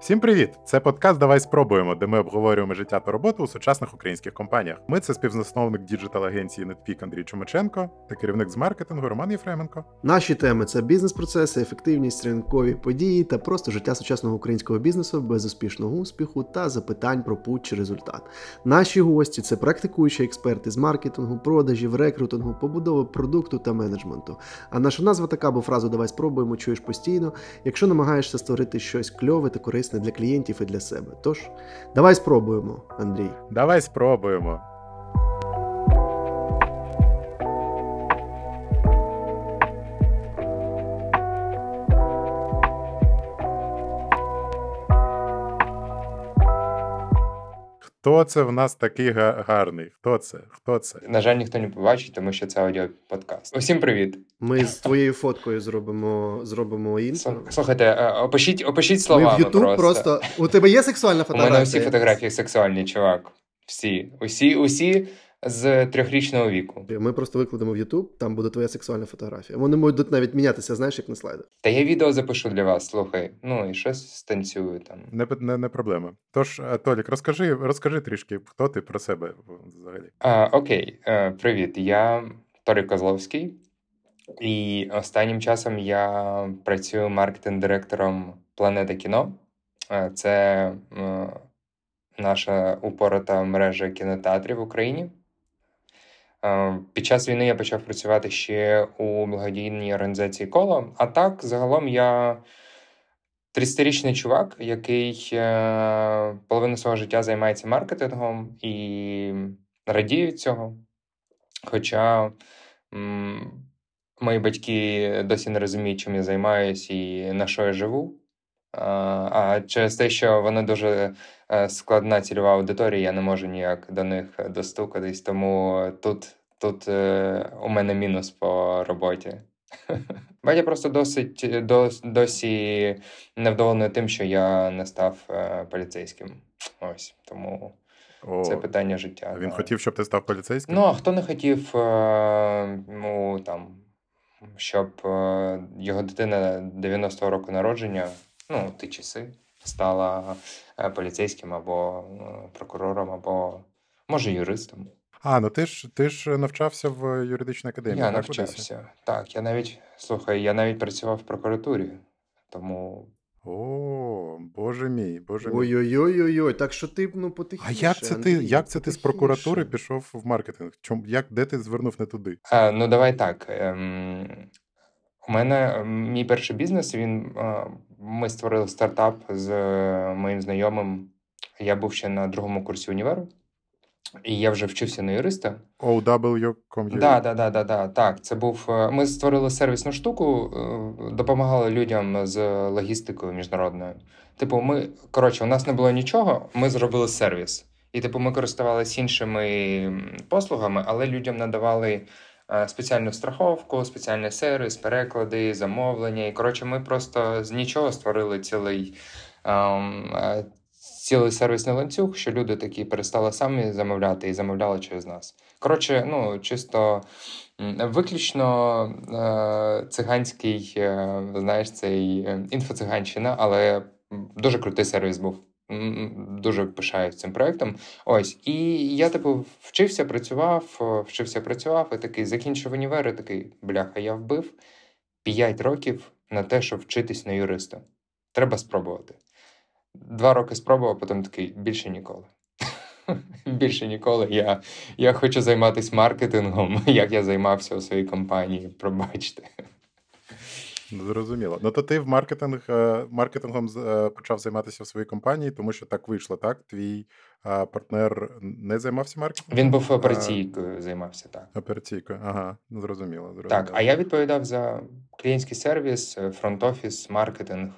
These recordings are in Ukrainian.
Всім привіт! Це подкаст Давай спробуємо, де ми обговорюємо життя та роботу у сучасних українських компаніях. Ми це співзасновник діджитал-агенції NetPeak Андрій Чумаченко та керівник з маркетингу Роман Єфременко. Наші теми це бізнес-процеси, ефективність, ринкові події та просто життя сучасного українського бізнесу без успішного успіху та запитань про путь чи результат. Наші гості це практикуючі експерти з маркетингу, продажів, рекрутингу, побудови продукту та менеджменту. А наша назва така, бо фразу Давай спробуємо чуєш постійно, якщо намагаєшся створити щось кльове та корисне для клієнтів і для себе. Тож, давай спробуємо, Андрій. Давай спробуємо. Хто це в нас такий гарний? Хто це? Хто це? На жаль, ніхто не побачить, тому що це аудіоподкаст. Усім привіт. Ми з твоєю фоткою зробимо зробимо інтро. Слухайте, е, опишіть опишіть словами. Ми в YouTube просто. просто... У тебе є сексуальна фотографія? У мене всі фотографії сексуальні, чувак. Всі. Усі, усі з трьохрічного віку. Ми просто викладемо в YouTube, там буде твоя сексуальна фотографія. Вони можуть навіть мінятися, знаєш, як на слайдах. Та я відео запишу для вас, слухай. Ну і щось станцюю там. Не не, не проблема. Тож, е, Толік, розкажи розкажи трішки, хто ти про себе взагалі. А, Окей, е, привіт. Я Толік Козловський, і останнім часом я працюю маркетинг-директором Планета кіно. Е, це наша упорота мережа кінотеатрів в Україні. Е, під час війни я почав працювати ще у благодійній організації коло. А так, загалом, я 30-річний чувак, який е, половину свого життя займається маркетингом і радію цього. Хоча мої батьки досі не розуміють, чим я займаюся і на що я живу. А через те, що вони дуже е, складна цільова аудиторія, я не можу ніяк до них достукатись, тому тут тут е, у мене мінус по роботі. Батя просто досить досі невдоволений тим, що я не став е, поліцейським. Ось тому О, це питання життя. Він да. хотів, щоб ти став поліцейським? Ну, а хто не хотів, ну там, щоб його дитина 90-го року народження ну, ті часи стала е, поліцейським або е, прокурором, або може юристом. А, ну ти ж ти ж навчався в юридичній академії. Я так, навчався. Так, я навіть слухай, я навіть працював в прокуратурі, тому. О, боже мій, боже мій. Ой-ой-ой, ой так що ти ну потихніше. А як це Андрій, ти як це ти з прокуратури пішов в маркетинг? Чом, як, Де ти звернув не туди? А, Ну, давай так. Ем, У мене мій перший бізнес, він ми створили стартап з е, моїм знайомим. Я був ще на другому курсі універу, і я вже вчився на юриста. OW.com.ua Да, да, да, да, да, так. Це був. Е, ми створили сервісну штуку, е, допомагали людям з логістикою міжнародною. Типу, ми коротше, у нас не було нічого, ми зробили сервіс. І, типу, ми користувалися іншими послугами, але людям надавали Е, спеціальну страховку, спеціальний сервіс, переклади, замовлення. І коротше, ми просто з нічого створили цілий. Ем, е, цілий сервісний ланцюг, що люди такі перестали самі замовляти і замовляли через нас. Коротше, ну чисто виключно е, циганський, е, знаєш, цей е, інфоциганщина, але дуже крутий сервіс був дуже пишаюсь цим проектом. Ось, і я, типу, вчився, працював, вчився, працював, і такий закінчив універ, і такий бляха, я вбив 5 років на те, щоб вчитись на юриста. Треба спробувати. Два роки спробував, потім такий більше ніколи. Більше ніколи я я хочу займатися маркетингом, як я займався у своїй компанії. Пробачте. Зрозуміло. Ну то ти в маркетинг е, маркетингом е, почав займатися в своїй компанії, тому що так вийшло, так? Твій партнер не займався маркетингом? Він був операційкою, займався так. Операційкою, ага, ну зрозуміло. зрозуміло. Так, а я відповідав за клієнтський сервіс, е, фронт-офіс, маркетинг.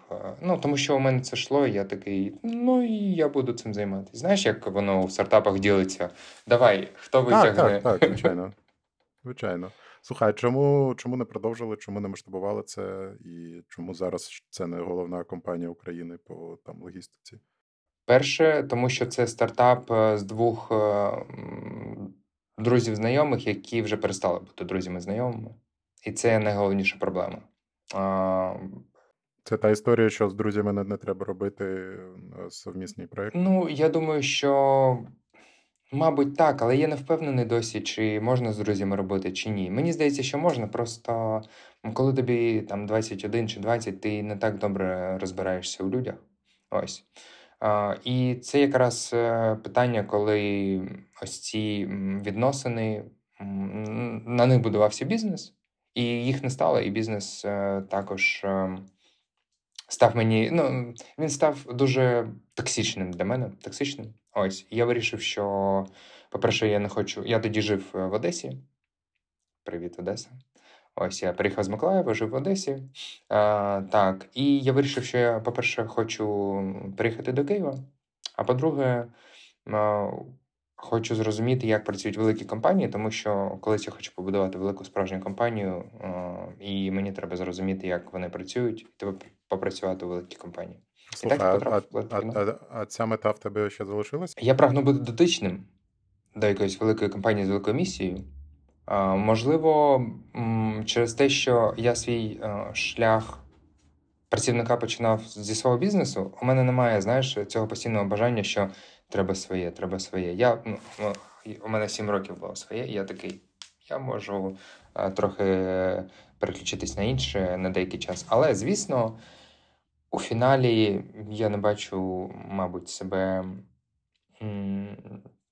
Ну тому що у мене це йшло, і я такий, ну і я буду цим займатися. Знаєш, як воно в стартапах ділиться? Давай, хто витягне? Так, так, так, звичайно. Звичайно. Слухай, чому чому не продовжили, чому не масштабували це, і чому зараз це не головна компанія України по там логістиці? Перше, тому що це стартап е, з двох е, друзів знайомих, які вже перестали бути друзями знайомими. І це найголовніша проблема. Це та історія, що з друзями не, не треба робити е, совмісний проєкт. Ну, я думаю, що, мабуть, так, але я не впевнений досі, чи можна з друзями робити, чи ні. Мені здається, що можна, просто коли тобі там 21 чи 20, ти не так добре розбираєшся у людях. Ось. А, І це якраз е, питання, коли ось ці відносини, на них будувався бізнес, і їх не стало, і бізнес е, також. Ем, став мені. Ну, він став дуже токсичним для мене. Токсичним. Ось. я вирішив, що, по-перше, я не хочу. Я тоді жив е, в Одесі. Привіт, Одеса. Ось я приїхав з Миколаєва, жив в Одесі. А, Так, і я вирішив, що я, по-перше, хочу приїхати до Києва. А по-друге, хочу зрозуміти, як працюють великі компанії, тому що колись я хочу побудувати велику справжню компанію, і мені треба зрозуміти, як вони працюють, і тебе попрацювати у великій компанії. Слухай, а, а, а, а ця мета в тебе ще залишилась? Я прагну бути дотичним до якоїсь великої компанії з великою місією. Можливо, через те, що я свій шлях працівника починав зі свого бізнесу, у мене немає, знаєш, цього постійного бажання, що треба своє, треба своє. Я, ну, ну У мене сім років було своє, і я такий. Я можу а, трохи переключитись на інше на деякий час. Але, звісно, у фіналі я не бачу, мабуть, себе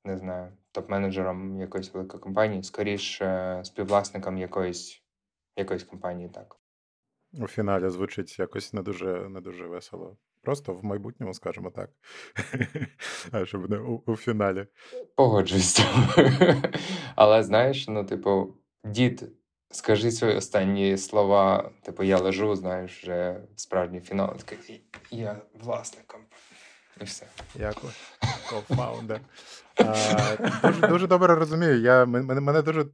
не знаю, топ-менеджером якоїсь великої компанії, скоріше співвласником якоїсь якоїсь компанії, так. У фіналі звучить якось не дуже не дуже весело. Просто в майбутньому, скажімо так. А щоб не у, у фіналі. Погоджуюсь. Але знаєш, ну, типу, дід, скажи свої останні слова, типу, я лежу, знаєш, вже справжній фінал. Такий, я власником. І все. Як кофаундер. Дуже дуже добре розумію. Я, Мене мене дуже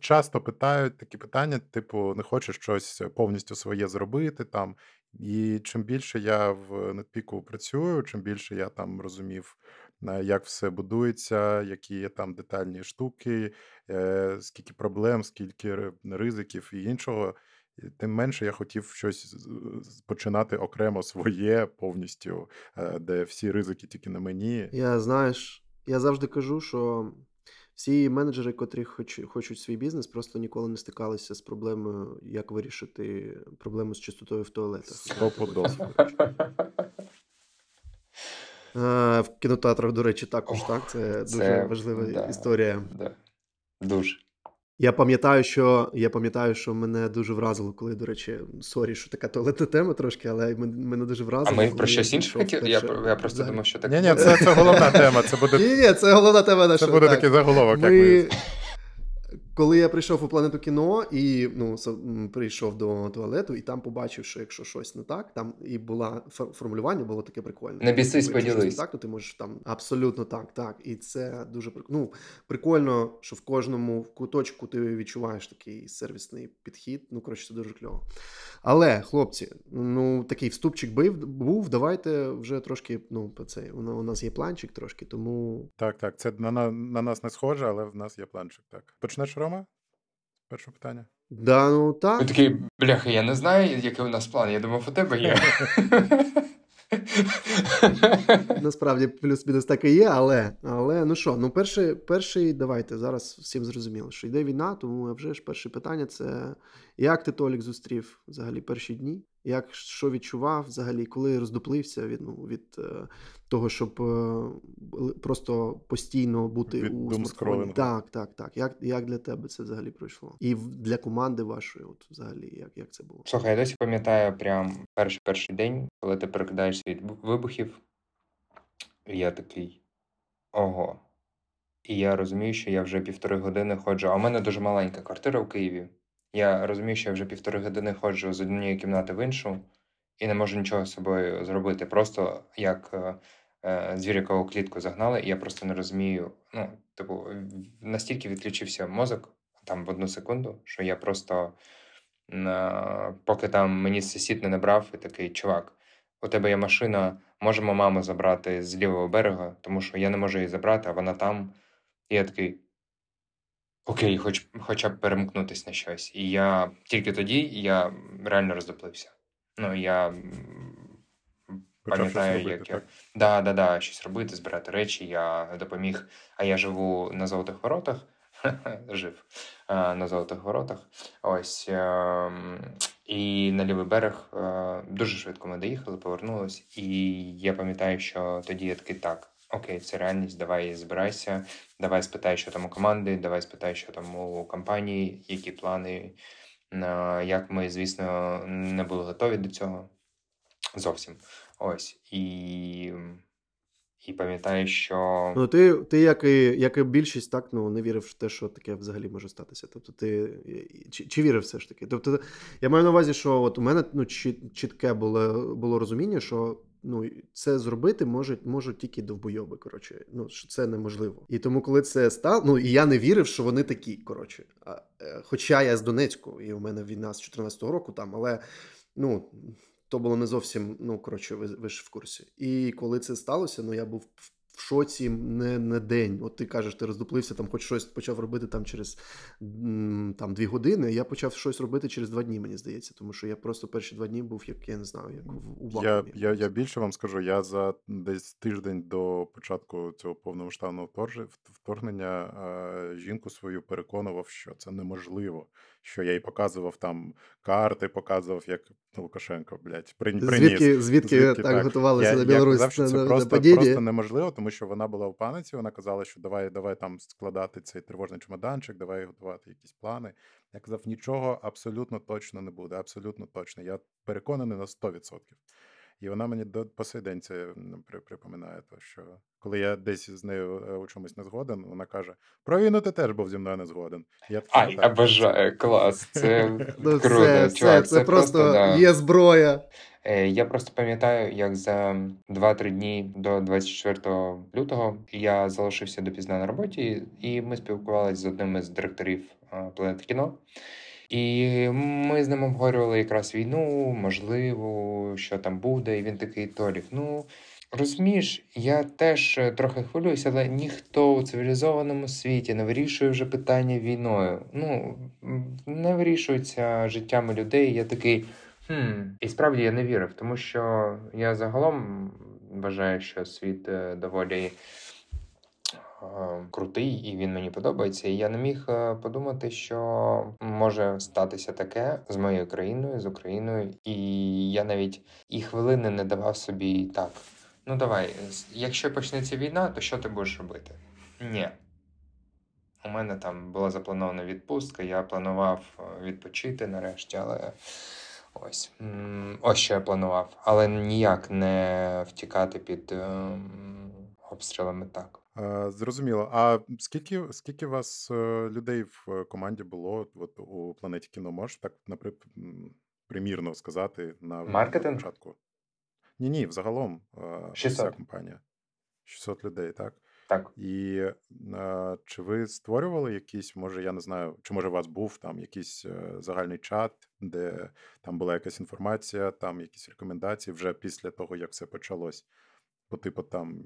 часто питають такі питання, типу, не хочеш щось повністю своє зробити там. І чим більше я в Нетпіку працюю, чим більше я там розумів, е, як все будується, які є там детальні штуки, е, скільки проблем, скільки ризиків і іншого, тим менше я хотів щось починати окремо своє повністю, е, де всі ризики тільки на мені. Я знаєш, я завжди кажу, що всі менеджери, котрі хоч, хочуть свій бізнес, просто ніколи не стикалися з проблемою, як вирішити проблему з чистотою в туалетах. Стопудов. В кінотеатрах, до речі, також так. Це, це дуже важлива да, історія. Да. Дуже. Я пам'ятаю, що я пам'ятаю, що мене дуже вразило, коли, до речі, sorry, що така туалетна тема трошки, але мене дуже вразило. А ми про щось інше хотіли? Я я просто Взагалі. думав, що так. Ні, ні, це це головна тема. Це буде Ні, ні, це головна тема наша. Це буде так. такий заголовок, як ми. Коли я прийшов у планету кіно і ну, прийшов до туалету, і там побачив, що якщо щось не так, там і було формулювання, було таке прикольне. Не бісись, поділись. Так, то ти можеш там абсолютно так, так. І це дуже ну, прикольно, що в кожному куточку ти відчуваєш такий сервісний підхід. Ну, коротше, це дуже кльово. Але, хлопці, ну такий вступчик бив був. Давайте вже трошки. Ну, це у нас є планчик трошки, тому так, так. Це на, на, на нас не схоже, але в нас є планчик. Так. Почнеш Рома? Перше питання. Да, ну так. Ви такий, бляха, я не знаю, який у нас план. Я думав, у тебе є. Насправді, плюс-мінус так і є, але але ну що, ну перший, перший, давайте зараз всім зрозуміло, що йде війна, тому вже ж перше питання це як ти Толік зустрів взагалі перші дні? Як що відчував взагалі, коли роздуплився від ну, від е, того, щоб е, просто постійно бути від у смартфоні? Так, так, так. Як як для тебе це взагалі пройшло? І для команди вашої, от взагалі, як як це було? Слухай, я досі пам'ятаю прям перший перший день, коли ти перекидаєшся від вибухів. І я такий ого. І я розумію, що я вже півтори години ходжу. А у мене дуже маленька квартира в Києві. Я розумію, що я вже півтори години ходжу з однієї кімнати в іншу і не можу нічого з собою зробити. Просто як е, е, звірякову клітку загнали, і я просто не розумію. Ну, типу, настільки відключився мозок там в одну секунду, що я просто, е, поки там мені сусід не набрав, і такий чувак, у тебе є машина, можемо маму забрати з лівого берега, тому що я не можу її забрати, а вона там. І я такий. Окей, хоч хоча б перемкнутися на щось. І я тільки тоді я реально роздоплився. Ну, я пам'ятаю, робити, як так? я да, да, да, щось робити, збирати речі. Я допоміг, а я живу на золотих воротах. Жив на золотих воротах. Ось ем, і на лівий берег е, дуже швидко ми доїхали, повернулись. І я пам'ятаю, що тоді я такий так. Окей, це реальність, давай збирайся, давай спитай, що там у команди, давай спитай, що там у компанії, які плани. Як ми, звісно, не були готові до цього зовсім. Ось. І і пам'ятаю, що. Ну, ти, ти як і як і більшість, так ну не вірив в те, що таке взагалі може статися. Тобто, ти чи, чи вірив все ж таки? Тобто, я маю на увазі, що от у мене ну, чітке було було розуміння, що ну це зробити можуть можуть тільки довбойоби. Коротше, ну що це неможливо. І тому, коли це стало, ну і я не вірив, що вони такі. Коротше, а, е, хоча я з Донецьку, і у мене війна з 14-го року там, але ну то було не зовсім, ну коротше, ви, ви ж в курсі. І коли це сталося, ну я був в шоці не не день. От ти кажеш, ти роздуплився, там хоч щось почав робити там через там дві години. Я почав щось робити через два дні, мені здається, тому що я просто перші два дні був, як я не знаю, як в увагу. Я я, я більше вам скажу. Я за десь тиждень до початку цього повномасштабного вторгнення жінку свою переконував, що це неможливо що я їй показував там карти, показував, як Лукашенко, блядь, приніс. Звідки, звідки, звідки так, так готувалися на Білорусь? Я казав, що це на, просто, на просто неможливо, тому що вона була в паниці, вона казала, що давай давай там складати цей тривожний чемоданчик, давай готувати якісь плани. Я казав, нічого абсолютно точно не буде, абсолютно точно. Я переконаний на 100%. І вона мені до по сей день це припоминає, то що коли я десь з нею е, у чомусь не згоден, вона каже: про війну ти теж був зі мною не згоден. Я А, я бажаю, клас. Це ну, круто. Це, чувак, це, це просто є зброя. Е, я просто пам'ятаю, як за 2-3 дні до 24 лютого я залишився допізна на роботі, і ми спілкувалися з одним із директорів планети кіно. І ми з ним обговорювали якраз війну, можливо, що там буде. І він такий Толік. Ну розумієш, я теж трохи хвилююся, але ніхто у цивілізованому світі не вирішує вже питання війною. Ну не вирішується життями людей. Я такий. Хм, І справді я не вірив, тому що я загалом вважаю, що світ е, доволі крутий і він мені подобається. І я не міг е, подумати, що може статися таке з моєю країною, з Україною, і я навіть і хвилини не давав собі так. Ну давай, якщо почнеться війна, то що ти будеш робити? Ні. У мене там була запланована відпустка, я планував е, відпочити нарешті, але ось ось що я планував. Але ніяк не втікати під ем, обстрілами так. Зрозуміло. А скільки скільки вас е, людей в е, команді було от у планеті кіно? Можеш так наприклад, примірно сказати на Маркетинг? початку? Ні, ні, взагалом 600. вся компанія. 600 людей, так? Так. І а, чи ви створювали якийсь, може, я не знаю, чи може у вас був там якийсь е, загальний чат, де там була якась інформація, там якісь рекомендації вже після того, як все почалось? По типу, там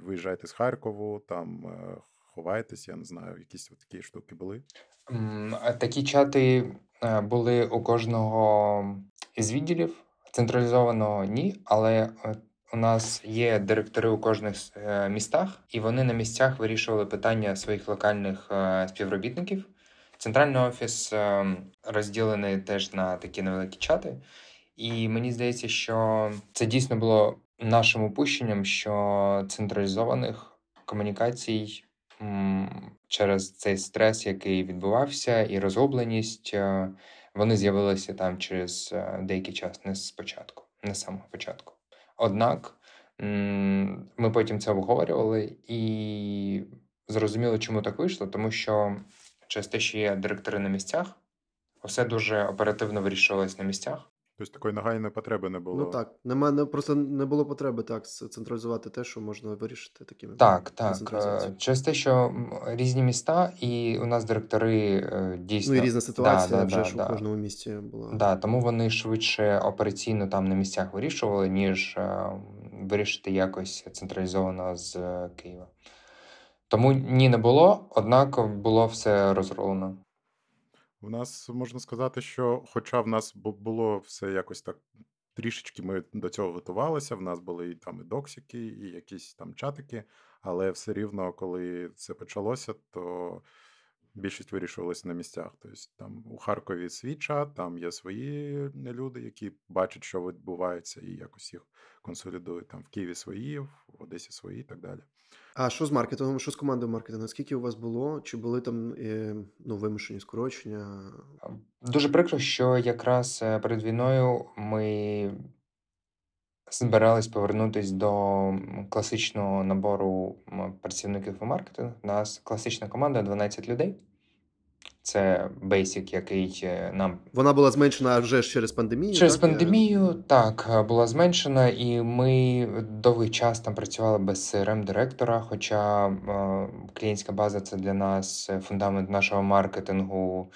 виїжджайте з Харкову, там е, ховайтесь, я не знаю, якісь такі штуки були. Такі чати е, були у кожного із відділів. Централізованого ні, але е, у нас є директори у кожних містах, і вони на місцях вирішували питання своїх локальних співробітників. Центральний офіс розділений теж на такі невеликі чати. І мені здається, що це дійсно було нашим упущенням, що централізованих комунікацій через цей стрес, який відбувався, і розгубленість, е, вони з'явилися там через е, деякий час, не спочатку, не з самого початку. Однак ми потім це обговорювали і зрозуміли, чому так вийшло, тому що через те, що є директори на місцях, все дуже оперативно вирішувалось на місцях. Тобто такої нагальної потреби не було. Ну так, нема не просто не було потреби так централізувати те, що можна вирішити такими так, так е, через те, що різні міста, і у нас директори дійсно Ну і різна ситуація да, вже да, ж да, у кожному місті була. Да, тому вони швидше операційно там на місцях вирішували, ніж е, вирішити якось централізовано з Києва. Тому ні, не було, однак було все розроблено. В нас можна сказати, що, хоча в нас було все якось так трішечки, ми до цього готувалися. В нас були і там і доксики, і якісь там чатики, але все рівно, коли це почалося, то більшість вирішувалася на місцях. Тобто там у Харкові свій чат, там є свої люди, які бачать, що відбувається, і якось їх консолідують. Там в Києві свої, в Одесі свої і так далі. А що з маркетингом? Що з командою маркетингу? Скільки у вас було? Чи були там е, ну, вимушені скорочення? Дуже прикро, що якраз е, перед війною ми збирались повернутися до класичного набору працівників у маркетинг. У нас класична команда 12 людей. Це Basic, який е, нам вона була зменшена вже через пандемію. Через так? пандемію так е, була зменшена, і ми довгий час там працювали без crm директора. Хоча е, клієнтська база це для нас фундамент нашого маркетингу.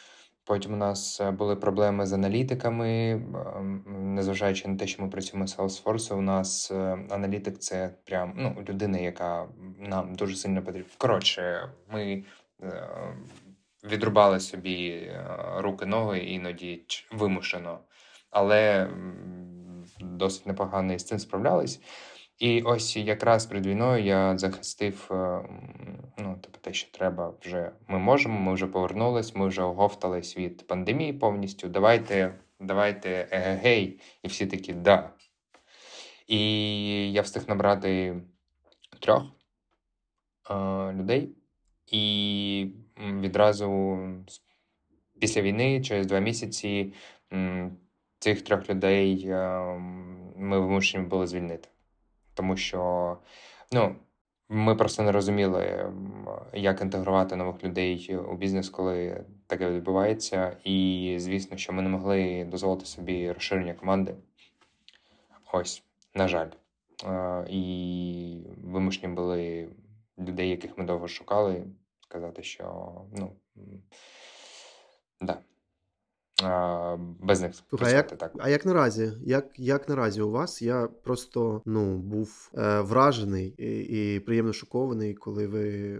Потім у нас були проблеми з аналітиками, незважаючи на те, що ми працюємо з Salesforce, у нас аналітик це прям ну, людина, яка нам дуже сильно потрібна. Коротше, ми відрубали собі е, руки, ноги іноді вимушено, але досить непогано із цим справлялись. І ось якраз перед війною я захистив е, ну, тобто те, що треба вже ми можемо, ми вже повернулись, ми вже оговтались від пандемії повністю. Давайте, давайте, егегей, і всі такі да. І я встиг набрати трьох е, людей. І відразу після війни, через два місяці, цих трьох людей ми вимушені були звільнити. Тому що ну, ми просто не розуміли, як інтегрувати нових людей у бізнес, коли таке відбувається. І звісно, що ми не могли дозволити собі розширення команди. Ось, на жаль. І вимушені були людей, яких ми довго шукали, сказати, що ну да. А, без них Слухай, а як, так. А як наразі? Як як наразі у вас? Я просто ну був е, вражений і, і приємно шокований, коли ви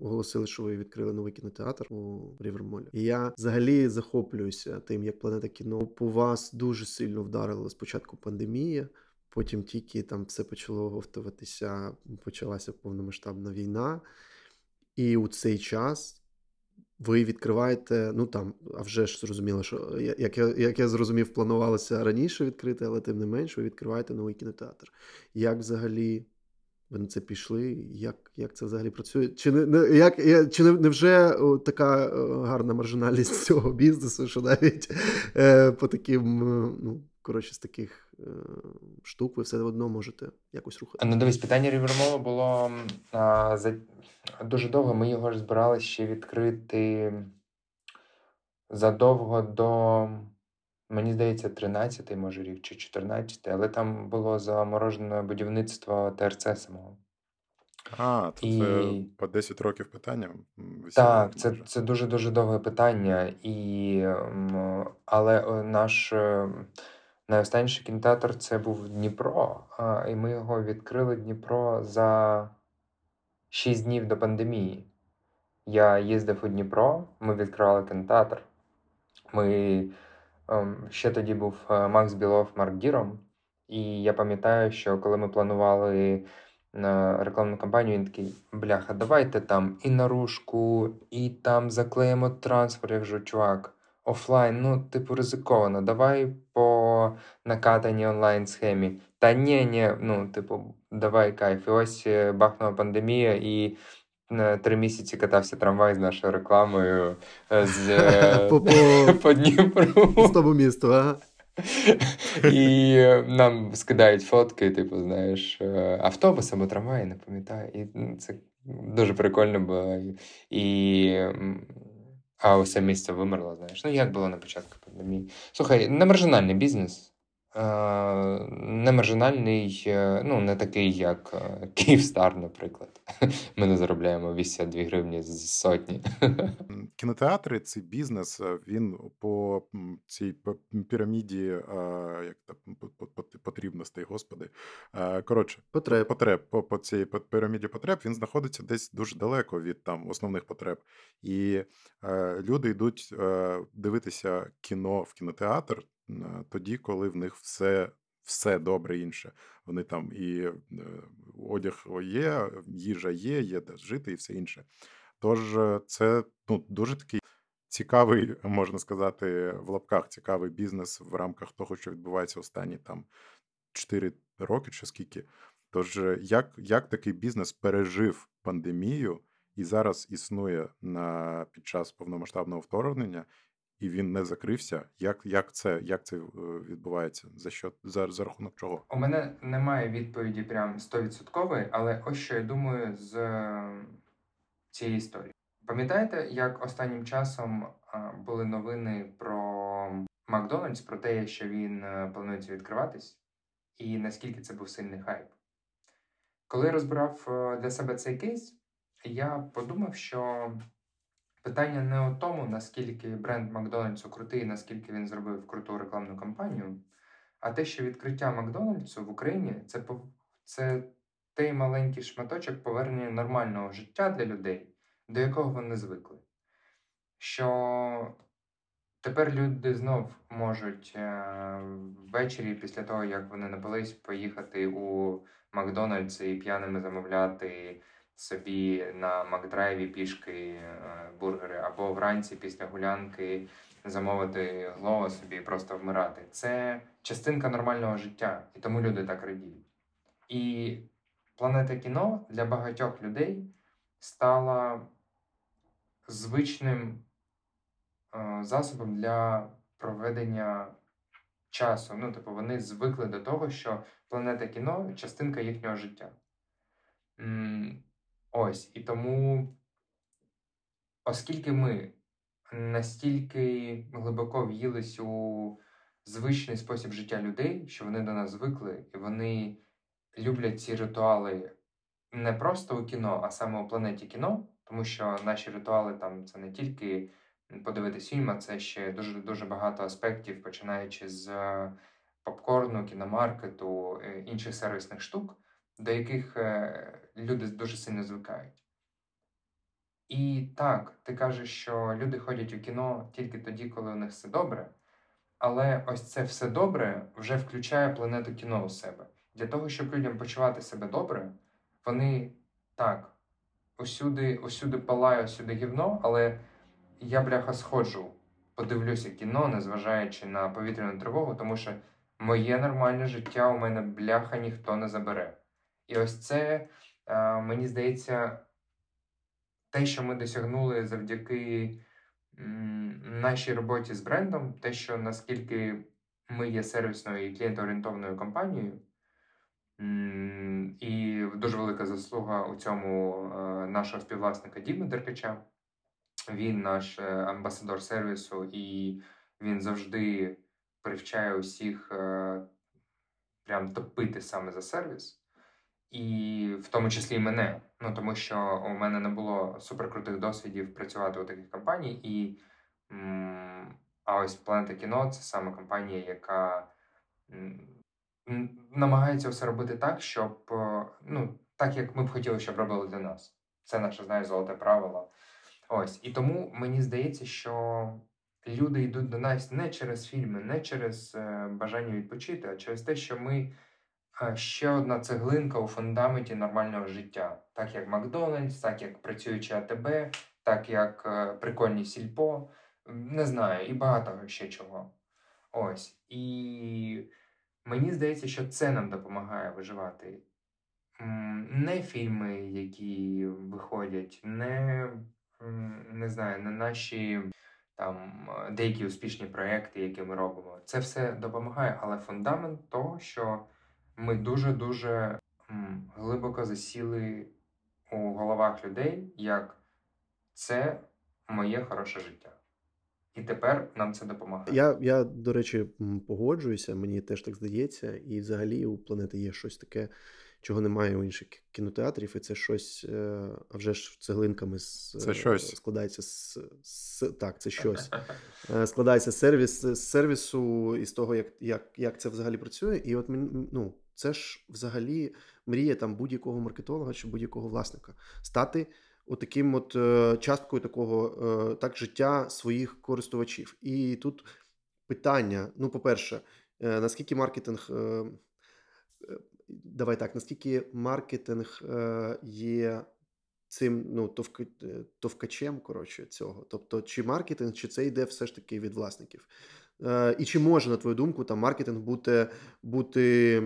оголосили, що ви відкрили новий кінотеатр у Рівермолі. І я взагалі захоплююся тим, як планета кіно по вас дуже сильно вдарила спочатку пандемія. Потім тільки там все почало оговтуватися, почалася повномасштабна війна, і у цей час ви відкриваєте, ну там, а вже ж зрозуміло, що як я як я зрозумів, планувалося раніше відкрити, але тим не менш, ви відкриваєте новий кінотеатр. Як взагалі ви на це пішли? Як як це взагалі працює? Чи не, не як чи не, не вже така гарна маржинальність цього бізнесу, що навіть е, по таким, ну коротше, з таких е, штук ви все одно можете якось рухати? Ну, дивись, питання Рівермова було а, за дуже довго. Ми його ж збиралися ще відкрити задовго до, мені здається, 13-й, може рік чи 14-й, але там було заморожене будівництво ТРЦ самого. А, то І... це по 10 років питання. Так, це це дуже-дуже довге питання. І, Але наш найостанніший кінотеатр це був Дніпро, і ми його відкрили Дніпро за 6 днів до пандемії. Я їздив у Дніпро, ми відкривали кінотеатр. Ми ем, ще тоді був е, Макс Білов Марк Діром. І я пам'ятаю, що коли ми планували е, рекламну кампанію, він такий: бляха, давайте там і наружку, і там заклеїмо трансфер. Я кажу, чувак, офлайн, ну, типу, ризиковано. Давай по накатаній онлайн схемі. Та ні, ні, ну, типу, давай кайф. І ось е, бахнула пандемія, і е, три місяці катався трамвай з нашою рекламою е, з по Дніпру. З того місту, ага. І нам скидають фотки, типу, знаєш, автобус або трамвай, не пам'ятаю. І це дуже прикольно було. І а усе місце вимерло, знаєш. Ну, як було на початку пандемії. Слухай, не маржинальний бізнес. Не маржинальний, е, ну, не такий, як е, Київстар, наприклад. Ми не заробляємо 82 гривні з сотні. Кінотеатри це бізнес, він по цій піраміді як потрібностей, господи. Коротше, потреб. потреб по, по цій піраміді потреб він знаходиться десь дуже далеко від там основних потреб. І е, люди йдуть е, дивитися кіно в кінотеатр тоді, коли в них все все добре інше. Вони там і е, одяг є, їжа є, є де жити і все інше. Тож е, це ну, дуже такий цікавий, можна сказати, в лапках цікавий бізнес в рамках того, що відбувається останні там 4 роки чи скільки. Тож, е, як як такий бізнес пережив пандемію і зараз існує на під час повномасштабного вторгнення, і він не закрився. Як як це як це е, відбувається? За що за, за рахунок чого? У мене немає відповіді прям стовідсоткової, але ось що я думаю з цієї історії. Пам'ятаєте, як останнім часом були новини про Макдональдс, про те, що він е, планується відкриватись, і наскільки це був сильний хайп? Коли я розбирав е, для себе цей кейс, я подумав, що Питання не у тому, наскільки бренд Макдональдсу крутий, наскільки він зробив круту рекламну кампанію, а те, що відкриття Макдональдсу в Україні це це той маленький шматочок повернення нормального життя для людей, до якого вони звикли. Що тепер люди знов можуть е, ввечері, після того, як вони напились, поїхати у Макдональдс і п'яними замовляти собі на Макдрайві пішки е, бургери, або вранці після гулянки замовити глова собі і просто вмирати. Це частинка нормального життя, і тому люди так радіють. І планета кіно для багатьох людей стала звичним е, засобом для проведення часу. Ну, типу, вони звикли до того, що планета кіно частинка їхнього життя. Ось і тому, оскільки ми настільки глибоко в'їлись у звичний спосіб життя людей, що вони до нас звикли, і вони люблять ці ритуали не просто у кіно, а саме у планеті кіно, тому що наші ритуали там це не тільки подивитись фільм, а це ще дуже дуже багато аспектів, починаючи з попкорну, кіномаркету, е, інших сервісних штук до яких е, люди дуже сильно звикають. І так, ти кажеш, що люди ходять у кіно тільки тоді, коли у них все добре. Але ось це все добре вже включає планету кіно у себе. Для того, щоб людям почувати себе добре, вони так, усюди, усюди палає, усюди гівно, але я, бляха, сходжу, подивлюся кіно, незважаючи на повітряну тривогу, тому що моє нормальне життя у мене бляха ніхто не забере. І ось це, е, мені здається, те, що ми досягнули завдяки нашій роботі з брендом, те, що наскільки ми є сервісною і клієнтоорієнтовною компанією, і дуже велика заслуга у цьому е, нашого співвласника Діми Деркача. Він наш е, амбасадор сервісу, і він завжди привчає усіх прям топити саме за сервіс і в тому числі і мене. Ну тому що у мене не було суперкрутих досвідів працювати у таких компаній, і а ось Планета кіно це саме компанія, яка намагається все робити так, щоб ну так як ми б хотіли, щоб робили для нас. Це наше знає золоте правило. Ось і тому мені здається, що люди йдуть до нас не через фільми, не через е, бажання відпочити, а через те, що ми ще одна цеглинка у фундаменті нормального життя, так як Макдональдс, так як працюючи АТБ, так як е, прикольні сільпо, не знаю, і багато ще чого. Ось. І мені здається, що це нам допомагає виживати. Не фільми, які виходять, не не знаю, не наші там деякі успішні проекти, які ми робимо. Це все допомагає, але фундамент того, що ми дуже-дуже глибоко засіли у головах людей, як це моє хороше життя. І тепер нам це допомагає. Я, я, до речі, погоджуюся, мені теж так здається, і взагалі у планети є щось таке, чого немає у інших кінотеатрів, і це щось, е, а вже ж цеглинками з, Це щось. складається з, з так, це щось. Е, складається сервіс з сервісу і з того, як як, як це взагалі працює. І от ну, це ж взагалі мрія там будь-якого маркетолога чи будь-якого власника стати отаким от е, часткою такого е, так життя своїх користувачів. І тут питання: ну, по-перше, е, наскільки маркетинг. Давай так, наскільки маркетинг є цим ну, товк... товкачем коротше, цього. Тобто, чи маркетинг, чи це йде все ж таки від власників? Е, і чи може, на твою думку, там маркетинг бути бути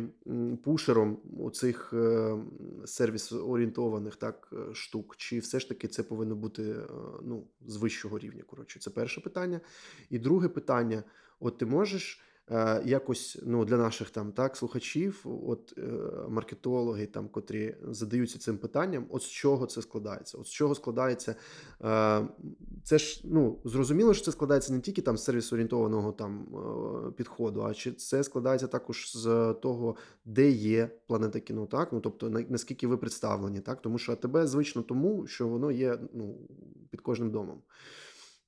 пушером цих е, сервіс-орієнтованих так е, штук? Чи все ж таки це повинно бути ну, з вищого рівня? Коротше, це перше питання. І друге питання: от ти можеш якось ну, для наших там так слухачів, от е, маркетологи, там, котрі задаються цим питанням, от з чого це складається? От з чого складається е, це ж ну зрозуміло, що це складається не тільки там з сервіс-орієнтованого там підходу, а чи це складається також з того, де є планета кіно, так ну тобто наскільки ви представлені, так тому що тебе звично тому, що воно є ну під кожним домом.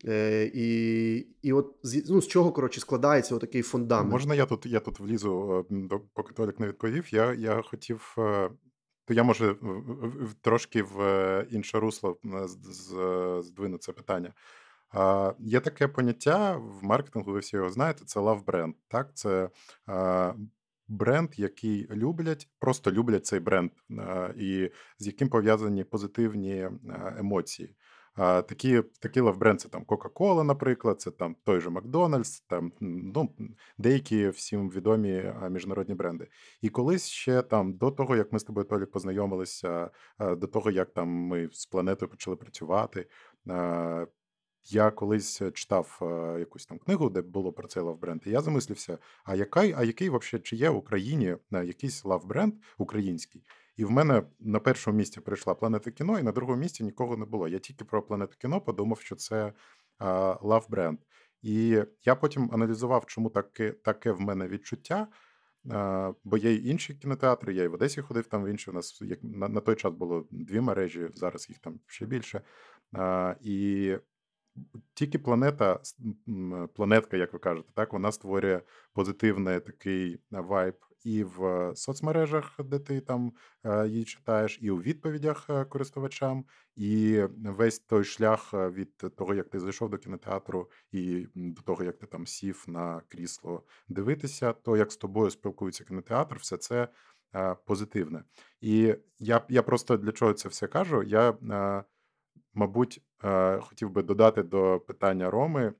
Е, І і от ну, з чого коротше складається отакий фундамент? Можна я тут я тут влізу, е, поки Толік не відповів. Я я хотів, е, то я може трошки в е, інше русло здвину це питання. А, Є таке поняття в маркетингу, ви всі його знаєте, це love бренд. Так, це а, бренд, який люблять, просто люблять цей бренд, а, і з яким пов'язані позитивні емоції. Такі такі лавбренд це там Coca-Cola, наприклад, це там той же Макдональдс, там ну, деякі всім відомі міжнародні бренди. І колись ще там до того, як ми з тобою Толік, познайомилися, до того, як там ми з планетою почали працювати. Я колись читав якусь там книгу, де було про цей лавбренд, і я замислився: а який, а який вообще, чи є в Україні якийсь лавбренд український, і в мене на першому місці прийшла планета кіно, і на другому місці нікого не було. Я тільки про планету кіно подумав, що це лав бренд. І я потім аналізував, чому таке таке в мене відчуття. Бо є й інші кінотеатри, я і в Одесі ходив там в інші. У нас як на, на той час було дві мережі, зараз їх там ще більше. А, І тільки планета, планетка, як ви кажете, так, вона створює позитивний такий вайб і в соцмережах, де ти там е, її читаєш, і у відповідях е, користувачам, і весь той шлях е, від того, як ти зайшов до кінотеатру, і до того, як ти там сів на крісло дивитися, то як з тобою спілкується кінотеатр, все це позитивне. І я я просто для чого це все кажу? Я, мабуть, хотів би додати до питання Роми,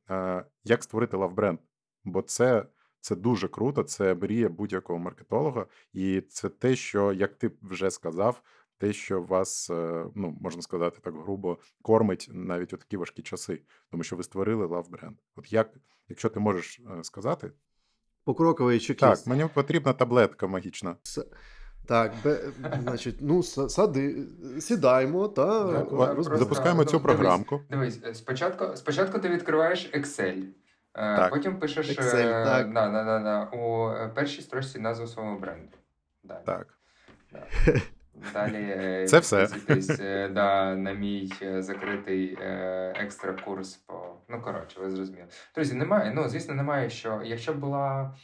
як створити лавбренд, бо це. Це дуже круто, це мрія будь-якого маркетолога, і це те, що як ти вже сказав, те, що вас е, ну можна сказати так грубо кормить навіть у такі важкі часи, тому що ви створили лав бренд. От як, якщо ти можеш е, сказати, покроковий чек Так, мені потрібна таблетка магічна. Так, бе, значить, ну сади, сідаємо та запускаємо цю програмку. Дивись, дивись, спочатку, спочатку ти відкриваєш Excel. Е, так. Потім пишеш Excel, е, так. Да, да, да, да, у е, першій строчці назву свого бренду. Далі. Так. Да. Далі Це все. да, на мій закритий екстра курс по. Ну, коротше, ви зрозуміли. Друзі, немає. Ну, звісно, немає що. Якщо була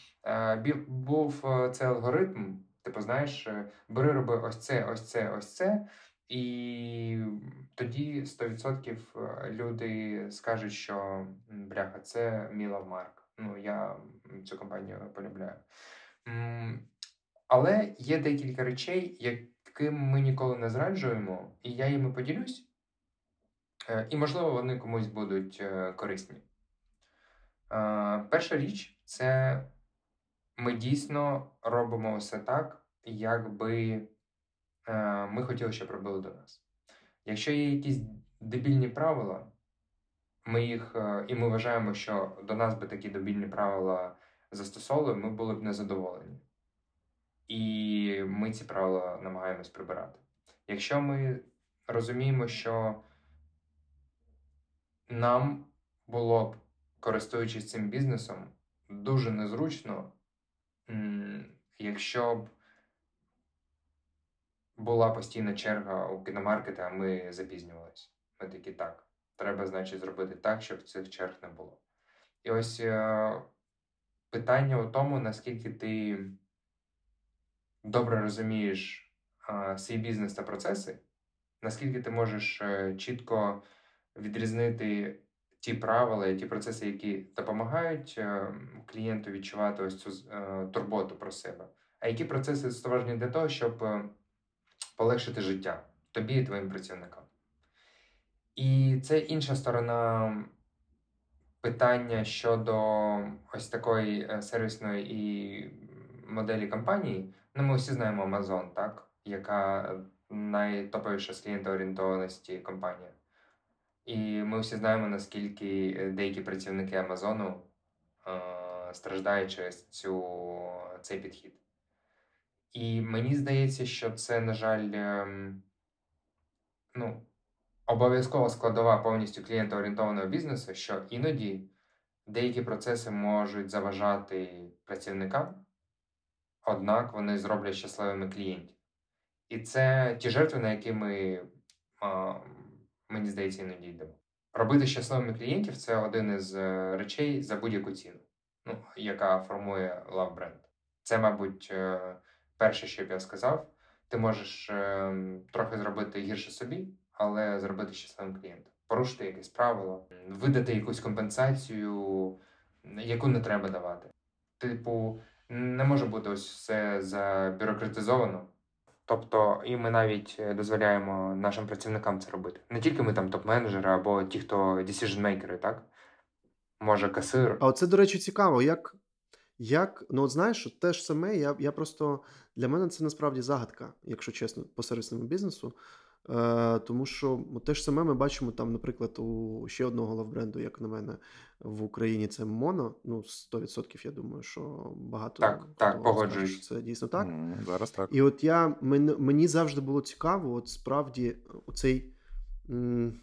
був цей алгоритм, типу, знаєш, бери роби ось це, ось це, ось це. І тоді 100% е, люди скажуть, що бляха, це Міла Марк. Ну, я цю компанію полюбляю. Але є декілька речей, яким ми ніколи не зраджуємо, і я їми поділюсь. Е, і, можливо, вони комусь будуть е, корисні. Перша річ це ми дійсно робимо все так, якби. Е, ми хотіли, щоб робили до нас. Якщо є якісь дебільні правила, ми їх е, і ми вважаємо, що до нас би такі дебільні правила застосовували, ми були б незадоволені. І ми ці правила намагаємось прибирати. Якщо ми розуміємо, що нам було б користуючись цим бізнесом, дуже незручно, якщо б була постійна черга у кіномаркети, а ми запізнювалися. Ми такі так. Треба, значить, зробити так, щоб цих черг не було. І ось е, питання у тому, наскільки ти добре розумієш свій бізнес та процеси, наскільки ти можеш е, чітко відрізнити ті правила і ті процеси, які допомагають е, клієнту відчувати ось цю турботу про себе, а які процеси створені для того, щоб полегшити життя тобі і твоїм працівникам. І це інша сторона питання щодо ось такої сервісної і моделі компанії. Ну, ми всі знаємо Amazon, так? яка найтоповіша з клієнтоорієнтованості компанія. І ми всі знаємо, наскільки е, деякі працівники Амазону е, страждають через цю, цей підхід. І мені здається, що це, на жаль, е, ну, обов'язкова складова повністю клієнтоорієнтованого бізнесу, що іноді деякі процеси можуть заважати працівникам, однак вони зроблять щасливими клієнтів. І це ті жертви, на які ми мені здається, іноді йдемо. Робити щасливими клієнтів це один із е, речей за будь-яку ціну, ну, яка формує лав бренд. Це, мабуть, е, перше, що б я сказав. Ти можеш е, трохи зробити гірше собі, але зробити щасливим клієнтом. Порушити якесь правило, видати якусь компенсацію, яку не треба давати. Типу, не може бути ось все забюрократизовано. Тобто, і ми навіть е, дозволяємо нашим працівникам це робити. Не тільки ми там топ-менеджери або ті, хто decision-мейкери, так? Може, касир. А оце, до речі, цікаво, як. Як, ну от знаєш, те ж саме, я я просто для мене це насправді загадка, якщо чесно, по сервісному бізнесу. Е, Тому що те ж саме ми бачимо там, наприклад, у ще одного лавбренду, як на мене, в Україні це Моно. Ну, 100% я думаю, що багато так, так, погоджуюсь. Це дійсно так. Mm, зараз так. І от я мені, мені завжди було цікаво, от справді, оцей. М-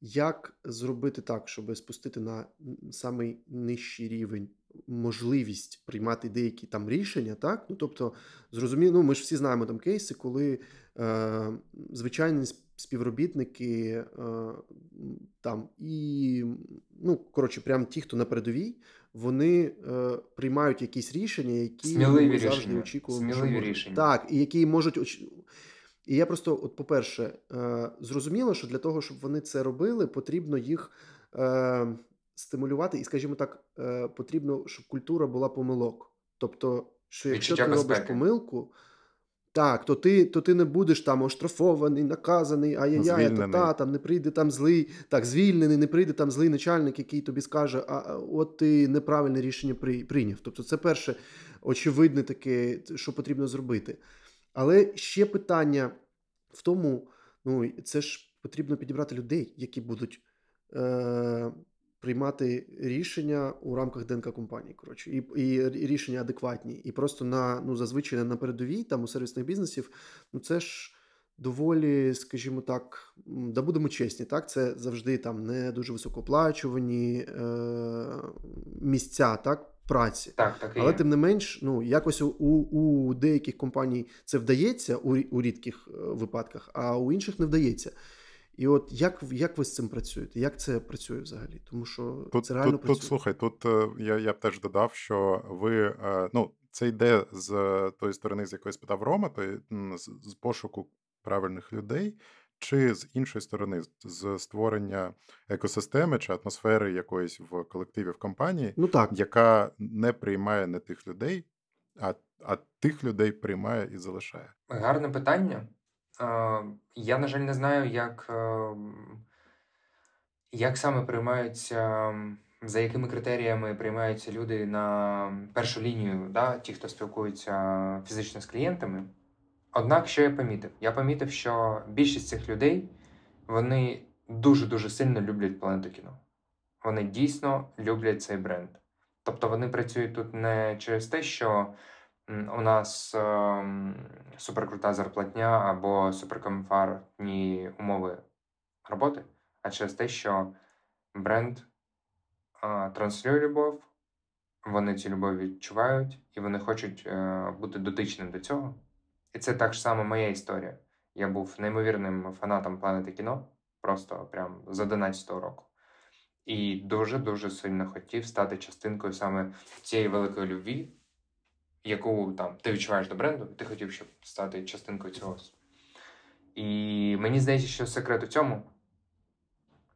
як зробити так, щоб спустити на самий нижчий рівень можливість приймати деякі там рішення, так? Ну, тобто, зрозуміло, ну, ми ж всі знаємо там кейси, коли е, звичайні співробітники е, там і, ну, коротше, прям ті, хто на передовій, вони е, приймають якісь рішення, які Сміливі ми завжди рішення. очікуємо. Сміливі рішення. Так, і які можуть і я просто, от, по-перше, е, зрозуміло, що для того, щоб вони це робили, потрібно їх е, стимулювати, і, скажімо так, е, потрібно, щоб культура була помилок. Тобто, що якщо ти безпеки. робиш помилку, так, то ти то ти не будеш там оштрафований, наказаний, ай-яй-яй, то та там не прийде там злий, так, звільнений, не прийде там злий начальник, який тобі скаже, а от ти неправильне рішення прийняв. Тобто, це перше очевидне таке, що потрібно зробити. Але ще питання в тому, ну це ж потрібно підібрати людей, які будуть е, приймати рішення у рамках ДНК компанії. Коротше, і і рішення адекватні. І просто на ну зазвичай на передовій, там у сервісних бізнесів, ну це ж. Доволі, скажімо так, да будемо чесні, так це завжди там не дуже високооплачувані е, місця, так праці. Так, так Але є. тим не менш, ну якось у у деяких компаній це вдається у у рідких е, випадках, а у інших не вдається. І от як як ви з цим працюєте? Як це працює взагалі? Тому що тут, це реально тут, працює. Тут слухай, тут е, я я б теж додав, що ви е, ну це йде з тої сторони, з якої спитав Рома, то з, з пошуку правильних людей чи з іншої сторони, з створення екосистеми чи атмосфери якоїсь в колективі в компанії, ну так. яка не приймає не тих людей, а а тих людей приймає і залишає? Гарне питання. Я, на жаль, не знаю, як як саме приймаються, за якими критеріями приймаються люди на першу лінію, да, ті, хто спілкуються фізично з клієнтами. Однак, що я помітив? Я помітив, що більшість цих людей вони дуже-дуже сильно люблять планету кіно. Вони дійсно люблять цей бренд. Тобто вони працюють тут не через те, що у нас суперкрута зарплатня або суперкомфортні умови роботи, а через те, що бренд транслює любов, вони цю любов відчувають, і вони хочуть е, бути дотичним до цього. І це так само моя історія. Я був неймовірним фанатом планети кіно, просто прям з 11-го року. І дуже-дуже сильно хотів стати частинкою саме цієї великої любві, яку там ти відчуваєш до бренду, ти хотів, щоб стати частинкою цього. І мені здається, що секрет у цьому.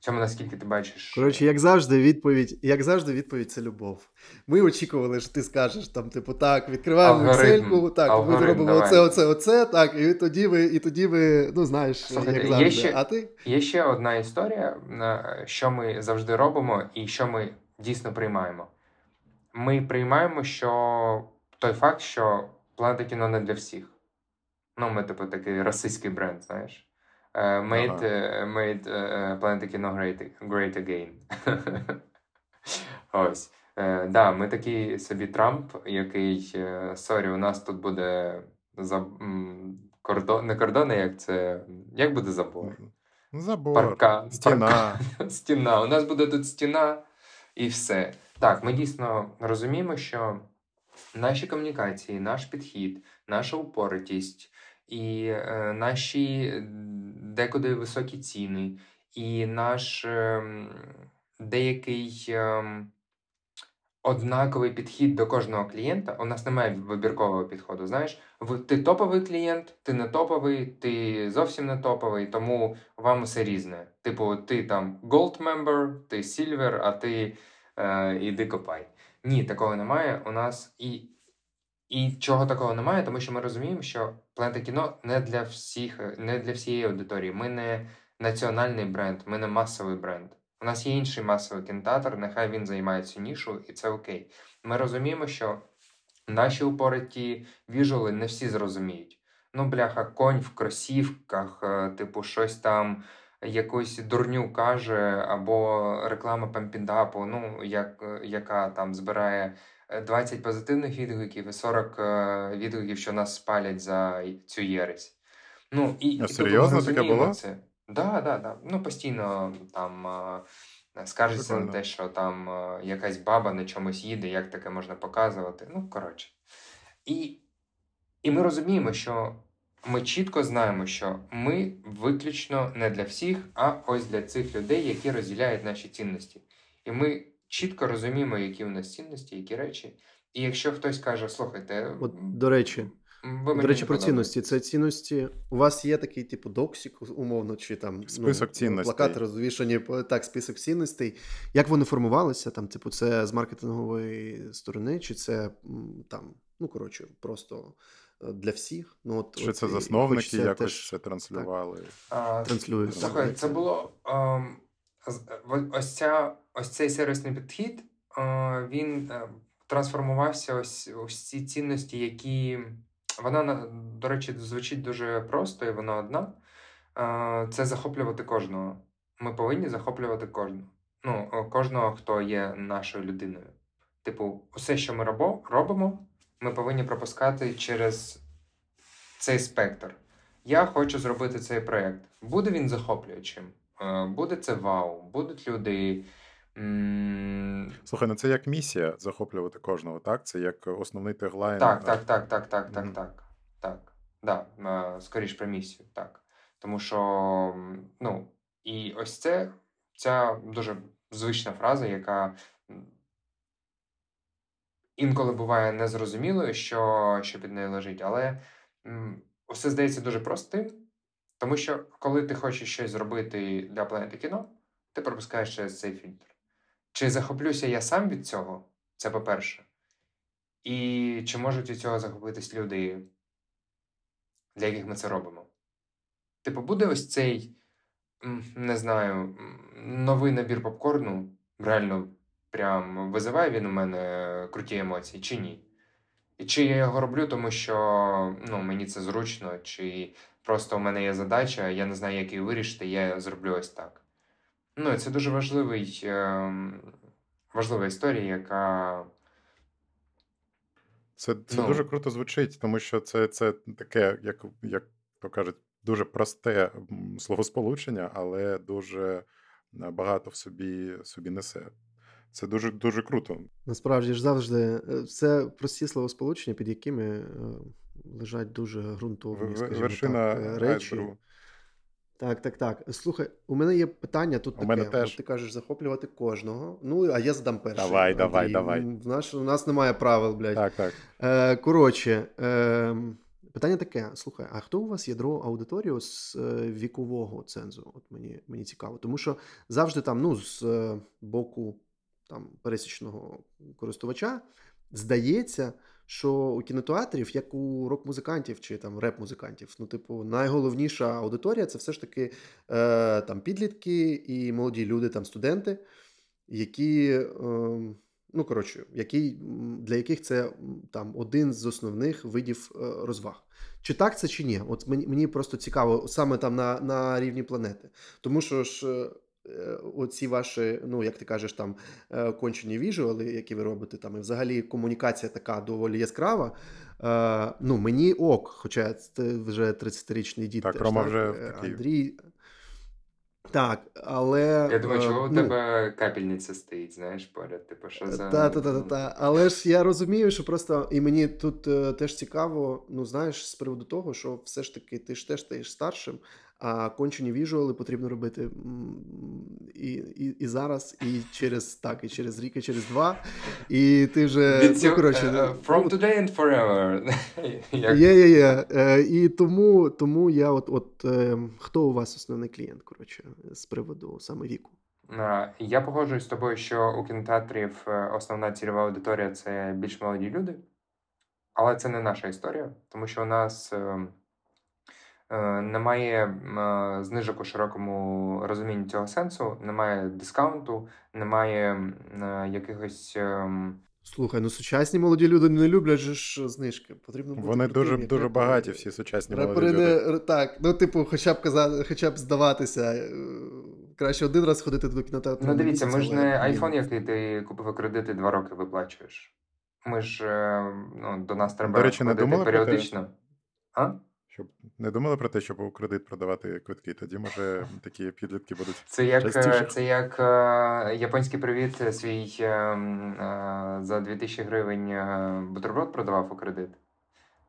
Цьому наскільки ти бачиш. Коротше, як завжди, відповідь, як завжди, відповідь це любов. Ми очікували, що ти скажеш там, типу, так, відкриваємо Excel, так, алгоритм, ми зробимо давай. оце, оце, оце, так, і тоді ви, і тоді ви, ну знаєш, Слухайте, як є ще- А ти? Є ще одна історія, на- що ми завжди робимо, і що ми дійсно приймаємо. Ми приймаємо, що той факт, що планета кіно не для всіх. Ну, ми, типу, такий расистський бренд, знаєш. Е, Made, е, made е, Планета кіно great, great again. Ось. Е, да, ми такий собі Трамп, який, е, sorry, у нас тут буде за, кордон, не кордони, як це. Як буде забор? Забор, Паркан. стіна. Паркан, стіна. У нас буде тут стіна і все. Так, ми дійсно розуміємо, що наші комунікації, наш підхід, наша упоритість і е, наші декуди високі ціни, і наш ем, деякий. ем, Однаковий підхід до кожного клієнта. У нас немає вибіркового підходу. Знаєш, ти топовий клієнт, ти не топовий, ти зовсім не топовий, тому вам усе різне. Типу, ти там gold member, ти silver, а ти е, іди копай. Ні, такого немає. У нас і, і чого такого немає, тому що ми розуміємо, що планета кіно не для всіх, не для всієї аудиторії. Ми не національний бренд, ми не масовий бренд. У нас є інший масовий кінотеатр, нехай він займає цю нішу, і це окей. Ми розуміємо, що наші упориті віжуали не всі зрозуміють. Ну, бляха, конь в кросівках, е, типу, щось там, якусь дурню каже, або реклама пампіндапу, ну, як, е, яка там збирає е, 20 позитивних відгуків і 40 е, відгуків, що нас спалять за цю єресь. Ну, і, А і серйозно таке було? Це. Да, да, да. Ну, постійно там е, скаржиться на те, що там е, якась баба на чомусь їде, як таке можна показувати. Ну, коротше. І, і ми розуміємо, що ми чітко знаємо, що ми виключно не для всіх, а ось для цих людей, які розділяють наші цінності. І ми чітко розуміємо, які у нас цінності, які речі. І якщо хтось каже, слухайте, От, до речі, ви До речі, про цінності. Це цінності. У вас є такий, типу, доксік, умовно, чи там Список ну, цінностей. плакати розвішані, по- так, список цінностей. Як вони формувалися? Там, типу, це з маркетингової сторони, чи це там, ну коротше, просто для всіх? Ну, от, Чи от, це засновники якось теж ще транслювали? А, транслюють. Слухай, це було ем, з- в- ось, ця, ось цей сервісний підхід, е, він е, трансформувався ось ось ці цінності, які вона до речі звучить дуже просто, і вона одна. Е, Це захоплювати кожного. Ми повинні захоплювати кожного. Ну, кожного, хто є нашою людиною. Типу, усе, що ми робо- робимо, ми повинні пропускати через цей спектр. Я хочу зробити цей проєкт. Буде він захоплюючим, Е, буде це вау, будуть люди. Слухай, ну це як місія захоплювати кожного, так? Це як основний теглайн. Так, а, так, так, так, так, так, Мгм. так. Так. Да, е, скоріш про місію, так. Тому що, ну, і ось це ця дуже звична фраза, яка інколи буває незрозумілою, що, що під нею лежить, але все здається дуже простим, тому що коли ти хочеш щось зробити для планети кіно, ти пропускаєш через цей фільтр. Чи захоплюся я сам від цього? Це по-перше. І чи можуть від цього захопитись люди, для яких ми це робимо? Типу, буде ось цей, не знаю, новий набір попкорну, реально прям визиває він у мене круті емоції, чи ні? І чи я його роблю, тому що ну, мені це зручно, чи просто у мене є задача, я не знаю, як її вирішити, я зроблю ось так. Ну, і це дуже важливий, ем, важлива історія, яка. Це, це Ну. дуже круто звучить, тому що це, це таке, як, як то кажуть, дуже просте словосполучення, але дуже е, багато в собі, собі несе. Це дуже дуже круто. Насправді ж завжди це прості словосполучення, під якими лежать дуже ґрунтовні скажімо Вершина так, речі. Айсбергу. Так, так, так. Слухай, у мене є питання тут У таке. мене теж. Ти кажеш захоплювати кожного. Ну, а я задам перший. Давай, давай, Андрій. давай. М, В наш, у нас немає правил, блядь. Так, так. Е, коротше, е, питання таке: слухай, а хто у вас ядро аудиторію з е, вікового цензу? От мені, мені цікаво. Тому що завжди там, ну, з е, боку там, пересічного користувача, здається, що у кінотеатрів, як у рок-музикантів чи там реп-музикантів, ну, типу, найголовніша аудиторія це все ж таки е, там підлітки і молоді люди, там студенти, які. Е, Ну, коротше, який, для яких це там один з основних видів е, розваг. Чи так це, чи ні? От мені мені просто цікаво, саме там на на рівні планети. Тому що ж е, оці ваші, ну як ти кажеш, там е, кончені віжуали, які ви робите, там і взагалі комунікація така доволі яскрава. Ну, мені ок, хоча це вже 30-річний дід. Так, теж, Рома так? вже. Андрій. Так, але. Я думаю, чого у ну, тебе капельниця стоїть, знаєш, поряд, типу, що за. Та, та, та, та, та. Але ж я розумію, що просто і мені тут е, теж цікаво, ну знаєш, з приводу того, що все ж таки ти ж теж стаєш старшим, а кончені віжуали потрібно робити і і, і зараз, і через так, і через рік, і через два. І ти вже ну, коротше, uh, from today and forever. Є, є, є. І тому тому я от от хто у вас основний клієнт, коротше, з приводу саме віку? Я погоджуюсь з тобою, що у кінотеатрів основна цільова аудиторія це більш молоді люди, але це не наша історія, тому що у нас. Е, немає е, знижок у широкому розумінні цього сенсу, немає дискаунту, немає е, якихось. Слухай, ну сучасні молоді люди не люблять же ж знижки. Потрібно бути Вони дуже крутими, дуже багаті, всі сучасні Репери молоді люди. не так. Ну, типу, хоча б казати, хоча б здаватися. Краще один раз ходити до кінотеатру. Ну, дивіться, ми ж не iPhone, який ти купив кредити два роки виплачуєш. Ми ж ну, до нас треба До речі, не періодично. А? Щоб не думали про те, щоб у кредит продавати квитки, тоді може такі підлітки будуть. Це як, Частіше. це як е, японський привіт е, свій е, е, за 2000 гривень е, бутерброд продавав у кредит.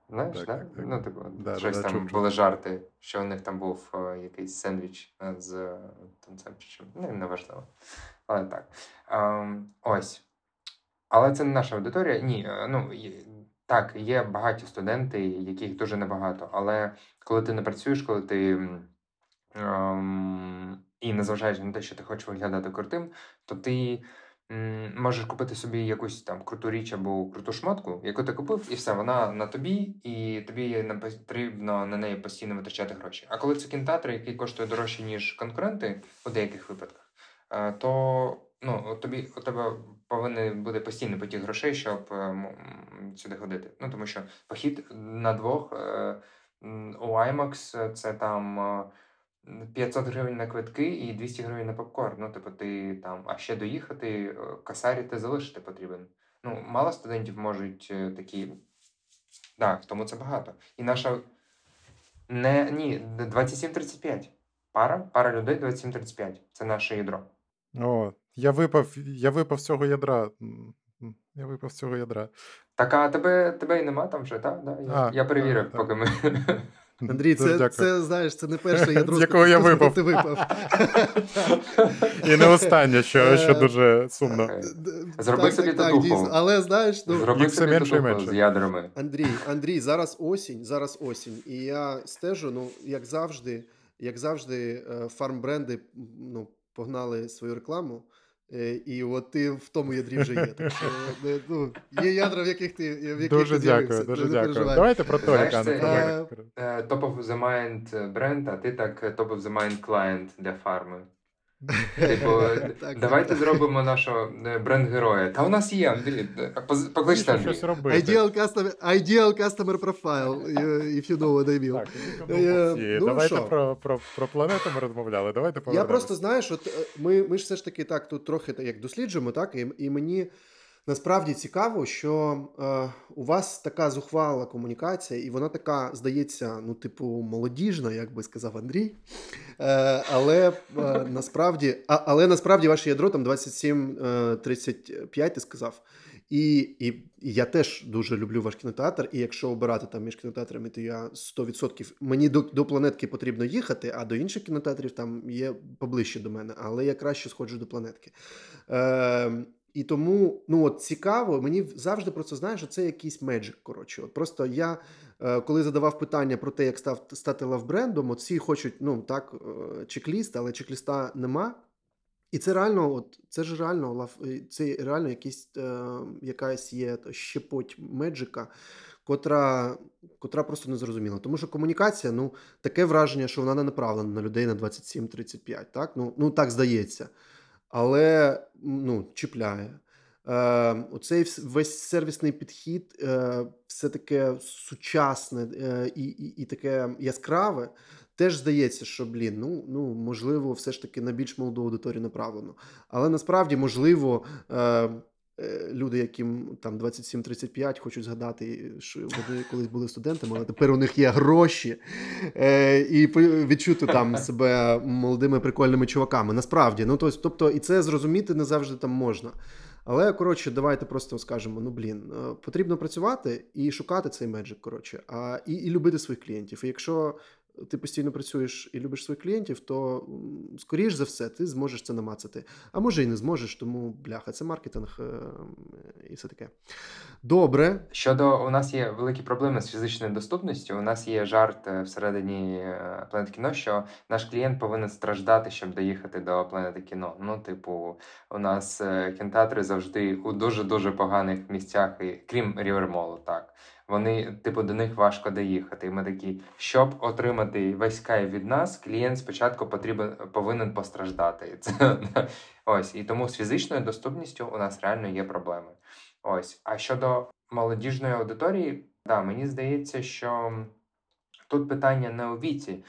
Знаєш, Так, да? так, так. Ну, типу, Да, щось да, там чув, чув. були жарти, що у них там був е, якийсь сендвіч е, з е, тунцем чи чим. Ну, неважливо. Але так. Ем, ось. Але це не наша аудиторія. Ні, е, ну так, є багаті студенти, яких дуже небагато. Але коли ти не працюєш, коли ти ем, і незважаючи на те, що ти хочеш виглядати крутим, то ти м, можеш купити собі якусь там круту річ або круту шмотку, яку ти купив, і все, вона на тобі, і тобі не потрібно на неї постійно витрачати гроші. А коли це кінотеатр, який коштує дорожче, ніж конкуренти у деяких випадках, е, то ну, тобі у тебе повинен буде постійний потік грошей, щоб е, сюди ходити. Ну тому що похід на двох е, у IMAX це там. е, 500 гривень на квитки і 200 гривень на попкорн. Ну, типу, ти там, а ще доїхати, е, касарі ти залишити потрібен. Ну, мало студентів можуть е, такі. Так, тому це багато. І наша. Не, ні, 27-35. Пара, пара людей 27-35. Це наше ядро. О, я випав, я випав з цього ядра. Я випав з цього ядра. Так, а тебе, тебе і нема там вже, так? Да? Я, А, я перевірив, так, так. поки ми. Андрій, це, дякую. це знаєш, це не перше ядро, З якого я випав. ти випав. І не останнє, що, що Е, дуже сумно. Зроби так, собі татуху. дійсно. Але знаєш, ну, Зроби собі менше менше. з ядрами. Андрій, Андрій, зараз осінь, зараз осінь. І я стежу, ну, як завжди, як завжди, е, фармбренди ну, погнали свою рекламу. Е, І от ти в тому ядрі вже є. Так що, е, ну, є ядра, в яких ти в яких Дуже ти дякую, дуже дякую. Давайте про Знаєш, Толіка. як- Е, Top of the mind бренд, а ти так е, top of the mind client для фарми. Типу, давайте зробимо нашого е, бренд-героя. Та у нас є, Андрій. поз- Покличте Андрій. щось робити. Ideal customer, ideal customer profile, е, if you know what I mean. Так, ну, Е, ну, Давайте про, про, про планету ми розмовляли. Давайте Я просто знаєш, от ми, ми ж все ж таки так тут трохи так, як досліджуємо, так, і, і мені Насправді цікаво, що е, у вас така зухвала комунікація, і вона така, здається, ну, типу, молодіжна, як би сказав Андрій. Е, Але е, насправді а, але насправді ваше ядро там 27-35, е, ти сказав. І, і і, я теж дуже люблю ваш кінотеатр. І якщо обирати там між кінотеатрами, то я 100% мені до до планетки потрібно їхати, а до інших кінотеатрів там є поближче до мене, але я краще сходжу до планетки. Е, і тому ну от цікаво, мені завжди про це знаєш, що це якийсь меджик. Коротше, от просто я е, коли задавав питання про те, як став стати лавбрендом, от всі хочуть ну так, е, чек-ліст, але чек-ліста нема. І це реально, от це ж реально лав, це реально якісь е, якась є щепоть меджика, котра котра просто не зрозуміла. Тому що комунікація, ну таке враження, що вона не направлена на людей на 27-35. Так, ну ну так здається але ну, чіпляє. Е, Оцей весь сервісний підхід, е, все таке сучасне е, і і, і таке яскраве. Теж здається, що блін, ну ну можливо, все ж таки на більш молоду аудиторію направлено. Але насправді можливо. Е, люди, яким там 27-35, хочуть згадати, що вони колись були студентами, але тепер у них є гроші е, і відчути там себе молодими прикольними чуваками. Насправді, ну тобто, і це зрозуміти не завжди там можна. Але коротше, давайте просто скажемо: ну блін, е, потрібно працювати і шукати цей меджик, коротше, а і, і любити своїх клієнтів. І якщо ти постійно працюєш і любиш своїх клієнтів, то скоріш за все ти зможеш це намацати. А може і не зможеш, тому бляха, це маркетинг е, і все таке. Добре. Щодо у нас є великі проблеми з фізичною доступністю. У нас є жарт е, всередині е, планети кіно, що наш клієнт повинен страждати, щоб доїхати до планети кіно. Ну, типу, у нас кінотеатри завжди у дуже дуже поганих місцях, і крім Рівермолу, так вони, типу, до них важко доїхати. І ми такі, щоб отримати весь кайф від нас, клієнт спочатку потрібен повинен постраждати. І це ось і тому з фізичною доступністю у нас реально є проблеми. Ось, а щодо молодіжної аудиторії, да, мені здається, що тут питання не у віці,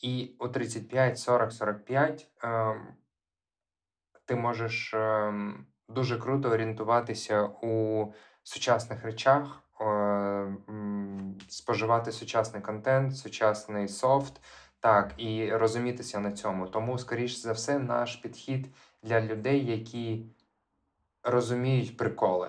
і у 35, 40, 45 ем, ти можеш ем, дуже круто орієнтуватися у сучасних речах. Е, споживати сучасний контент, сучасний софт, так, і розумітися на цьому. Тому, скоріш за все, наш підхід для людей, які розуміють приколи,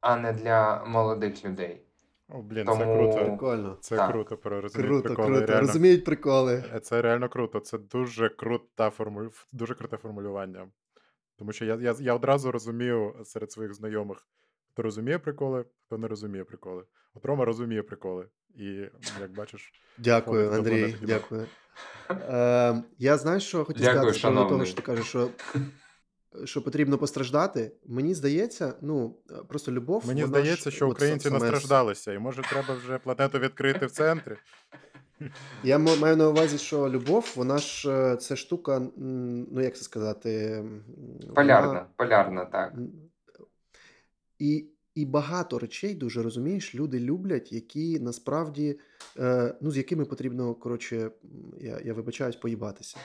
а не для молодих людей. О, блін, Тому... це круто. Прикольно. Це так. круто, про розуміють круто, приколи. Круто, реально... Розуміють приколи. Е, це реально круто. Це дуже крута формуль... дуже круте формулювання. Тому що я я, я одразу розумію серед своїх знайомих, Хто розуміє приколи, хто не розуміє приколи. От Рома розуміє приколи. І як бачиш, дякую, Андрій. Дякую. Е, Я знаю, що хотів сказати щодо того, що ти кажеш, що що потрібно постраждати. Мені здається, ну просто любов. Мені здається, ж, що українці настраждалися, і може треба вже планету відкрити в центрі. Я маю на увазі, що любов, вона ж е, це штука, ну як це сказати, полярна, вона... полярна, так. І і багато речей дуже розумієш, люди люблять, які насправді е, ну, з якими потрібно, коротше, я я вибачаюсь, поїбатися.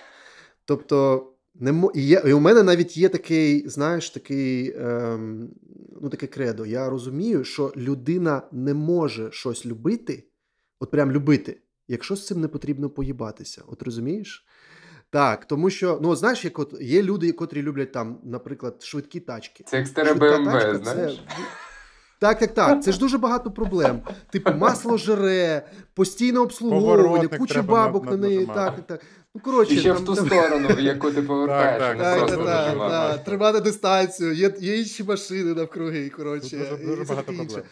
Тобто, не мо... і, є, і у мене навіть є такий, знаєш, такий, е, ну, таке кредо. Я розумію, що людина не може щось любити, от прям любити, якщо з цим не потрібно поїбатися. От розумієш? Так, тому що, ну знаєш, як от є люди, котрі люблять там, наприклад, швидкі тачки. Це як старе БМВ, знаєш? Це... Так, так, так. Це ж дуже багато проблем. Типу, масло жере, постійне обслуговування, куча бабок на неї. Так, так, так. Ну, коротше, І ще там, в ту там... сторону, в яку ти повертаєш. Так, так, так, так, так. Тримати дистанцію, є, є інші машини навкруги. коротше. Дуже, дуже багато проблем.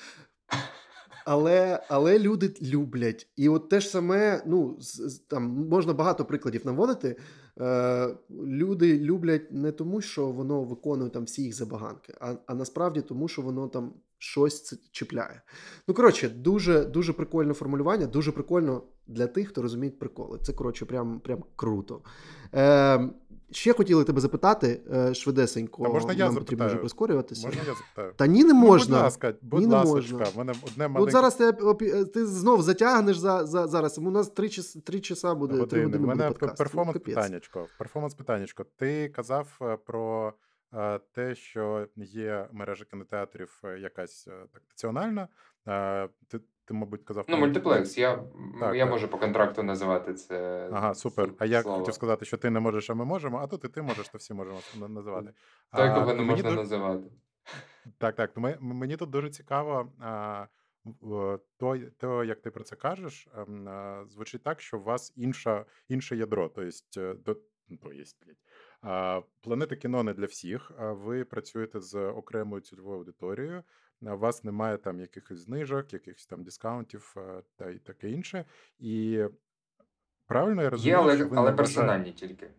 Але але люди люблять. І от те ж саме, ну там можна багато прикладів наводити. Е, Люди люблять не тому, що воно виконує там всі їх забаганки, а а насправді тому, що воно там щось це чіпляє. Ну, коротше, дуже дуже прикольне формулювання, дуже прикольно для тих, хто розуміє приколи. Це коротше, прям прям круто. Е, Ще хотіли тебе запитати е, швидесенько. А можна я Нам потрібно вже прискорюватися. Можна я запитаю? Та ні, не можна. будь ласка, будь ні, ласка, можна. В мене одне маленьке... От зараз ти, ти знов затягнеш за, за зараз. У нас три час три часа буде. три години У мене перформанс питаннячко. Перформанс питаннячко. Ти казав е, про те, що є мережа кінотеатрів якась так національна. Ти, ти, мабуть, казав Ну, мультиплекс. Я Так, я так. можу по контракту називати це. Ага, супер. А я слово. хотів сказати, що ти не можеш, а ми можемо, а тут і ти можеш, то всі можемо називати. Той, А, не можна ду- називати. Так, так. То ми- мені тут дуже цікаво, а, то, то, як ти про це кажеш, ем, звучить так, що у вас інша, інше ядро. Тобто, до, ну, то є. А, планета кіно не для всіх. А ви працюєте з окремою цільовою аудиторією. У вас немає там якихось знижок, якихось там дискаунтів а, та й таке інше. І правильно я Є, розумію, але, що ви але не персональні тільки.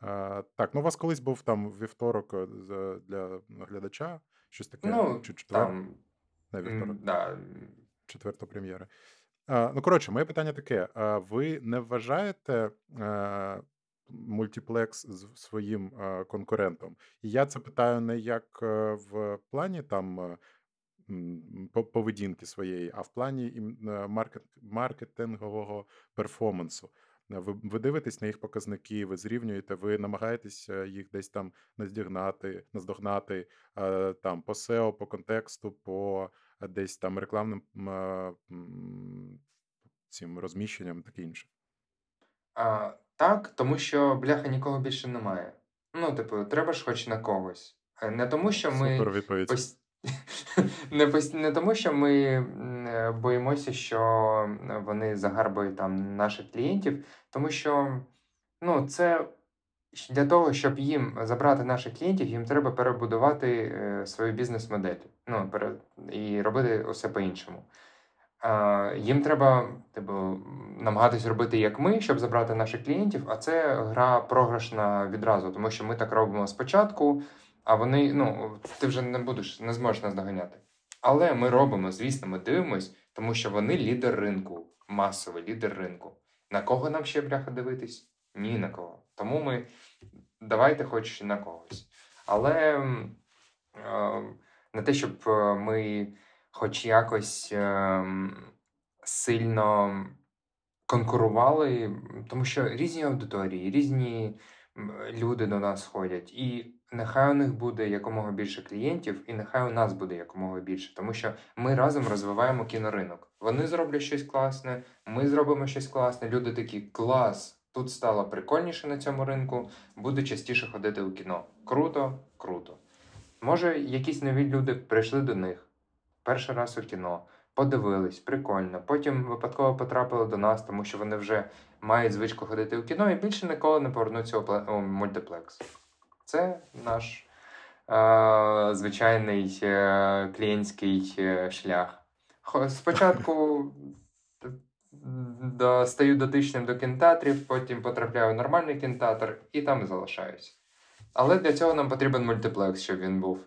А, так, ну у вас колись був там вівторок е, з- для глядача, щось таке, Ну, чи четвер, там, не вівторок, м, да, четверта прем'єра. А, ну, коротше, моє питання таке: а ви не вважаєте е, мультиплекс з своїм конкурентом? І я це питаю не як е, в плані там. е, по- Поведінки своєї, а в плані е, маркетингового перформансу. Ви, ви дивитесь на їх показники, ви зрівнюєте, ви намагаєтесь е, їх десь там наздігнати, наздогнати там по SEO, по контексту, по десь там рекламним цим розміщенням, таке інше. А, так, тому що бляха нікого більше немає. Ну, типу, треба ж хоч на когось. Е, Не тому, що ми Супер відповідь. пос... не, пос... не тому, що ми е, боїмося, що вони загарбують там наших клієнтів, тому що ну, це для того, щоб їм забрати наших клієнтів, їм треба перебудувати е, свою бізнес-модель. Ну, пере... і робити усе по-іншому. Їм треба типу, намагатись робити як ми, щоб забрати наших клієнтів, а це гра програшна відразу, тому що ми так робимо спочатку, а вони, ну, ти вже не будеш, не зможеш нас доганяти. Але ми робимо, звісно, ми дивимось, тому що вони лідер ринку, масовий лідер ринку. На кого нам ще бляха дивитись? Ні на кого. Тому ми давайте хоч на когось. Але е, не те, щоб е, ми хоч якось ем, сильно конкурували, тому що різні аудиторії, різні люди до нас ходять, і нехай у них буде якомога більше клієнтів, і нехай у нас буде якомога більше, тому що ми разом розвиваємо кіноринок. Вони зроблять щось класне, ми зробимо щось класне. Люди такі клас. Тут стало прикольніше на цьому ринку, буду частіше ходити у кіно. Круто, круто. Може, якісь нові люди прийшли до них перший раз у кіно, подивились, прикольно. Потім випадково потрапили до нас, тому що вони вже мають звичку ходити у кіно і більше ніколи не повернуться у, пле- у мультиплекс. Це наш е- звичайний е- клієнтський е, шлях. Спочатку до, стаю дотичним до кінотеатрів, потім потрапляю в нормальний кінотеатр і там і залишаюся. Але для цього нам потрібен мультиплекс, щоб він був.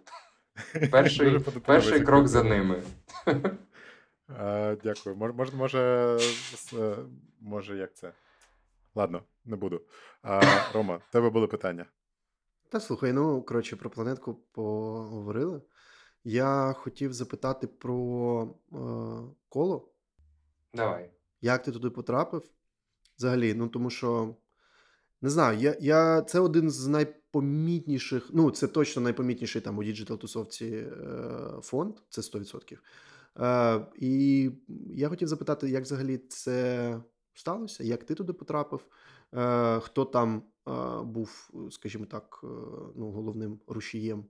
Перший, перший крок за ними. А, дякую. Може, може, може, як це? Ладно, не буду. А, Рома, в тебе були питання. Та слухай, ну коротше, про планетку поговорили. Я хотів запитати про е, коло. Давай. Як ти туди потрапив? Взагалі, ну тому що не знаю, я, я це один з найпомітніших, ну це точно найпомітніший там у digital тусовці е, фонд, це 100%. Е, і я хотів запитати, як взагалі це сталося, як ти туди потрапив, е, хто там був, скажімо так, ну, головним рушієм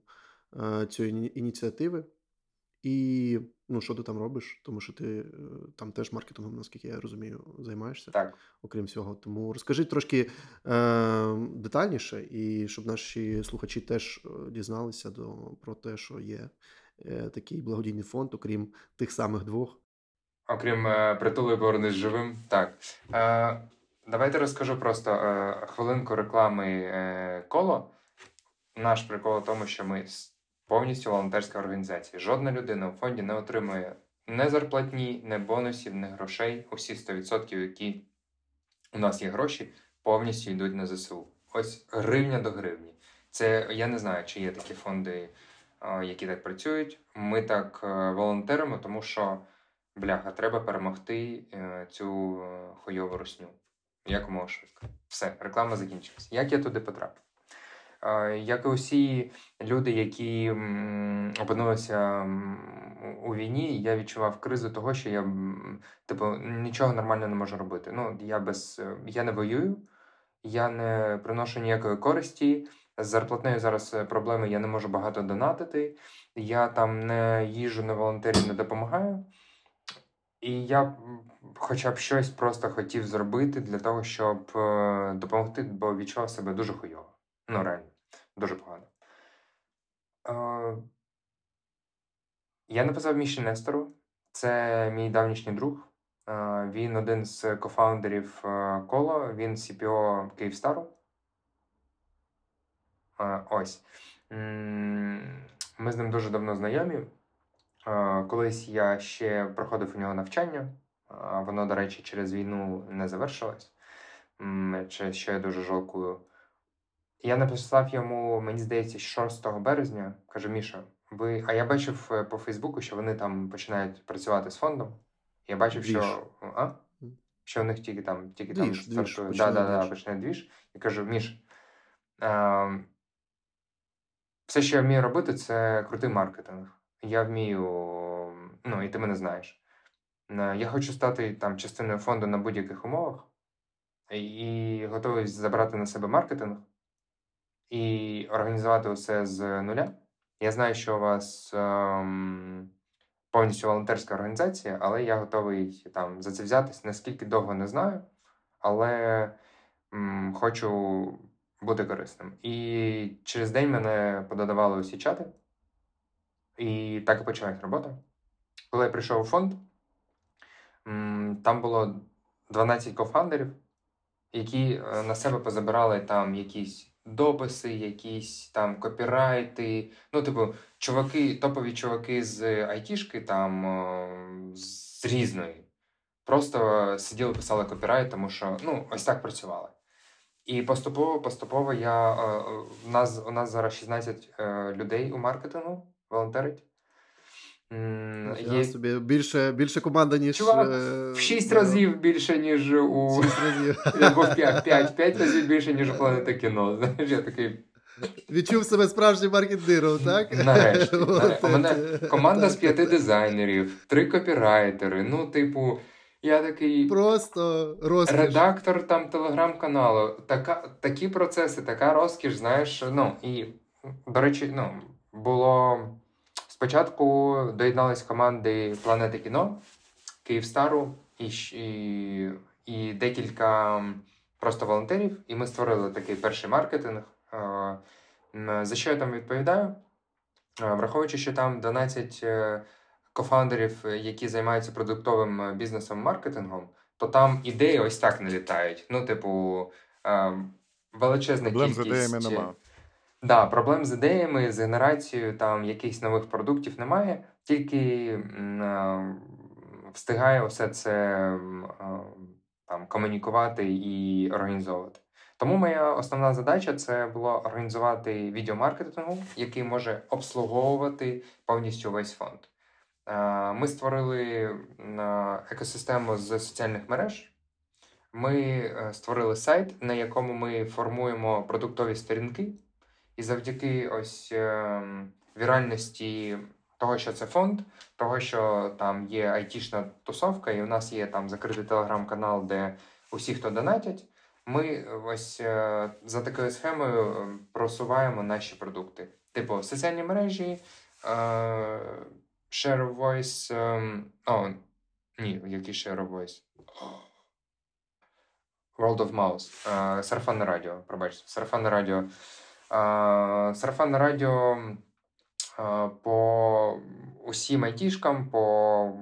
цієї ініціативи. І ну, що ти там робиш? Тому що ти е, там теж маркетингом, наскільки я розумію, займаєшся, Так. окрім всього. Тому розкажи трошки е, детальніше, і щоб наші слухачі теж е, дізналися до, про те, що є е, такий благодійний фонд, окрім тих самих двох. Окрім е, притули повернись живим. Так. Е, давайте розкажу просто е, хвилинку реклами е, коло. Наш прикол в тому, що ми повністю волонтерська організація. Жодна людина у фонді не отримує не зарплатні, не бонусів, не грошей. Усі 100%, які у нас є гроші, повністю йдуть на ЗСУ. Ось гривня до гривні. Це я не знаю, чи є такі фонди, які так працюють. Ми так е, волонтеримо, тому що бляха, треба перемогти е, цю е, хуйову русню. Якомога швидко. Все, реклама закінчилась. Як я туди потрапив? Як і усі люди, які опинилися у війні, я відчував кризу того, що я типу нічого нормально не можу робити. Ну, я без я не воюю, я не приношу ніякої користі. З зарплатнею зараз проблеми, я не можу багато донатити. Я там не їжу, не волонтерю, не допомагаю. І я хоча б щось просто хотів зробити для того, щоб е, допомогти, бо відчував себе дуже хуйово. Ну, реально, дуже погано. Е, я написав Міші Нестору, це мій давнішній друг. Е, він один з кофаундерів Коло, він CPO Київстару. Ось. Ми з ним дуже давно знайомі. Колись я ще проходив у нього навчання, воно, до речі, через війну не завершилось, що я дуже жалкую. Я написав йому, мені здається, 6 березня, кажу: Міша, ви. А я бачив е, по Фейсбуку, що вони там починають працювати з фондом. Я бачив, Двіж. що а? що в них тільки там тільки Двіж, там стартує. Да, да, да, починає двіж. Я кажу, Міш, е, все, що я вмію робити, це крутий маркетинг. Я вмію, ну і ти мене знаєш. Е, Я хочу стати там частиною фонду на будь-яких умовах і готовий забрати на себе маркетинг і організувати усе з нуля. Я знаю, що у вас ем, повністю волонтерська організація, але я готовий там за це взятись. Наскільки довго не знаю, але м, хочу бути корисним. І через день мене пододавали усі чати, і так і почалась робота. Коли я прийшов у фонд, м, там було 12 кофандерів, які е, на себе позабирали там якісь дописи, якісь там копірайти. Ну, типу, чуваки, топові чуваки з айтішки там е, з різної. Просто сиділи, писали копірайт, тому що ну, ось так працювали. І поступово, поступово я е, у нас у нас зараз 16 е, людей у маркетингу волонтерить. Я Є собі більше, більше команда, ніж. Чувак, е, в 6 да, разів більше, ніж у Шість разів. або в 5, 5, 5 разів більше, ніж у планети кіно. Знаєш, я такий. Відчув себе справжнім маркетиром, так? Нарешті. Нарешті. У мене команда з п'яти дизайнерів, три копірайтери. Ну, типу, я такий. Просто розкіш. Редактор там телеграм-каналу. Така, такі процеси, така розкіш, знаєш. Ну, і, до речі, ну, було спочатку доєднались команди Планети кіно, Київстару і, і, і декілька просто волонтерів. І ми створили такий перший маркетинг. Е, За що я там відповідаю? Е, Враховуючи, що там 12 е, кофаундерів, які займаються продуктовим бізнесом маркетингом, то там ідеї ось так не літають. Ну, типу, величезна Проблем з ідеями нема. Да, проблем з ідеями, з генерацією там якихось нових продуктів немає, тільки м, е, встигає все це м, е, там комунікувати і організовувати. Тому моя основна задача це було організувати відеомаркетингу, який може обслуговувати повністю весь фонд. Е, Ми створили екосистему з соціальних мереж. Ми створили сайт, на якому ми формуємо продуктові сторінки. І завдяки ось е, віральності того, що це фонд, того, що там є айтішна тусовка, і у нас є там закритий телеграм-канал, де усі, хто донатять, ми ось е, за такою схемою е, просуваємо наші продукти. Типу, соціальні мережі, е, Share Voice. е, О, ні, який Share of Voice? World of Mouse. Е, Сарафанне радіо, пробачте, сарафанне радіо. Сарафанне радіо по усім айтішкам, по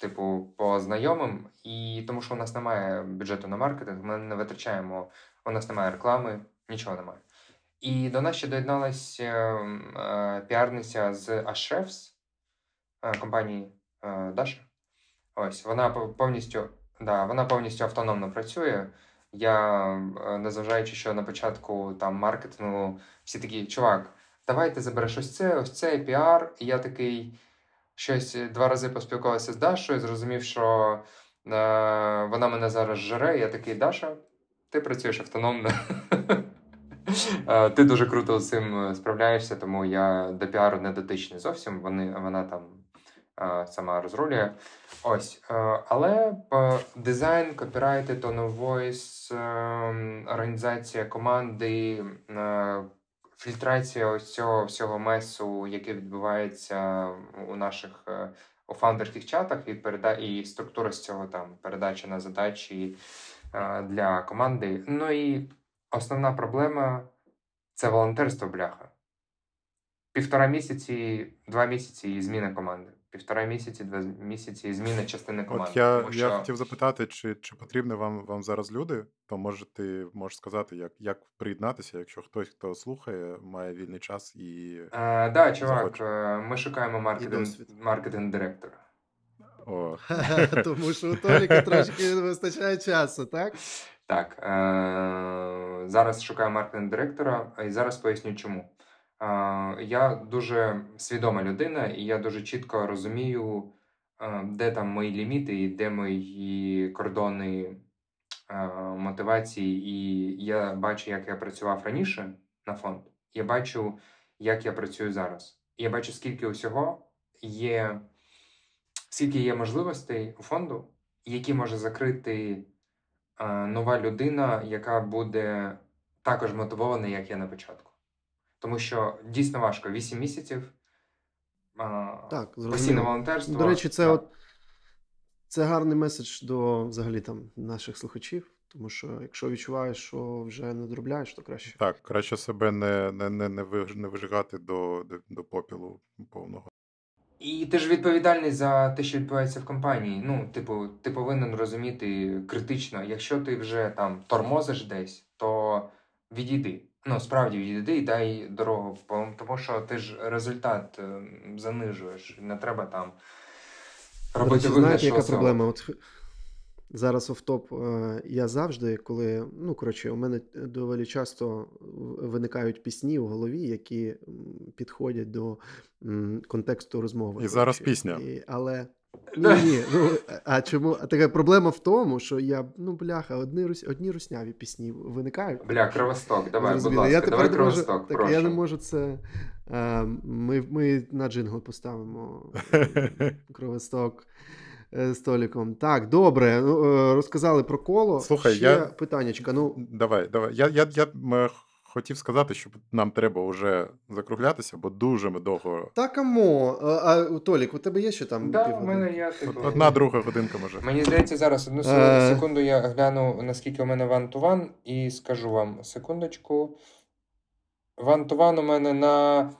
типу по знайомим, і тому що у нас немає бюджету на маркетинг, ми не витрачаємо, у нас немає реклами, нічого немає. І до нас ще доєдналась е, е, піарниця з е, компанії е, Даша. Ось вона по- повністю, да, вона повністю автономно працює. Я, е, незважаючи, що на початку там маркетингу всі такі, чувак, давай ти забереш ось це, ось це, піар. І я такий щось е, два рази поспілкувався з Дашою, зрозумів, що е, вона мене зараз жере. Я такий, Даша, ти працюєш автономно. Е, ти дуже круто з цим справляєшся, тому я до піару не дотичний зовсім. Вони, Вона там е, сама розрулює. Ось. Е, але дизайн, копірайти, of організація команди, фільтрація ось цього всього месу, який відбувається у наших у фаундерських чатах, і переда... і структура з цього там передача на задачі для команди. Ну і основна проблема це волонтерство бляха. Півтора місяці, два місяці і зміна команди. Півтора місяці, два місяці і зміна частини команди. От я що... я хотів запитати, чи чи потрібні вам вам зараз люди, то може ти можеш сказати, як як приєднатися, якщо хтось, хто слухає, має вільний час і. Так, е, да, чувак, захоче. Е, ми шукаємо маркетинг маркетинг директора. О. Тому що у Толіка трошки не вистачає часу, так? Так. Е- Зараз шукаю маркетинг директора, і зараз поясню чому. Е- Я дуже свідома людина, і я дуже чітко розумію, е- де там мої ліміти і де мої кордони е- мотивації. І я бачу, як я працював раніше на фонд. Я бачу, як я працюю зараз. Я бачу, скільки усього є скільки є можливостей у фонду, які може закрити нова людина, яка буде також мотивована, як я на початку. Тому що дійсно важко 8 місяців. Так, постійне волонтерство. До речі, це от це гарний меседж до взагалі там наших слухачів. Тому що якщо відчуваєш, що вже не доробляєш, то краще. Так, краще себе не не, не, не вижигати до, до, до попілу повного. І ти ж відповідальний за те, що відбувається в компанії. Ну, типу, ти повинен розуміти критично, якщо ти вже там тормозиш десь, то відійди. Ну, справді відійди і дай дорогу, тому що ти ж результат е, занижуєш. Не треба там робити речі, вигляд, знаєте, яка проблема? От Зараз офтоп е, я завжди, коли ну коротше, у мене доволі часто виникають пісні у голові, які підходять до контексту розмови. І зараз пісня. І, Але ні, ні, ну а чому така проблема в тому, що я ну бляха, одні одні русняві пісні виникають. Бля, кровосток, давай, будь ласка, я давай кровосток, можу, так, Я не можу це. А, Ми ми на джингл поставимо кровосток. З Толіком. Так, добре. Ну, е, розказали про коло. Слухай, Ще я... питаннячка. Ну... Давай, давай. Я я, я хотів сказати, що нам треба вже закруглятися, бо дуже ми довго. Так, амо. А, а Толік, у тебе є ще там? Да, у мене є, типу... Одна друга годинка може. Мені здається, зараз одну е. секунду я гляну, наскільки у мене one-to-one, і скажу вам секундочку. Ван ту ван у мене на.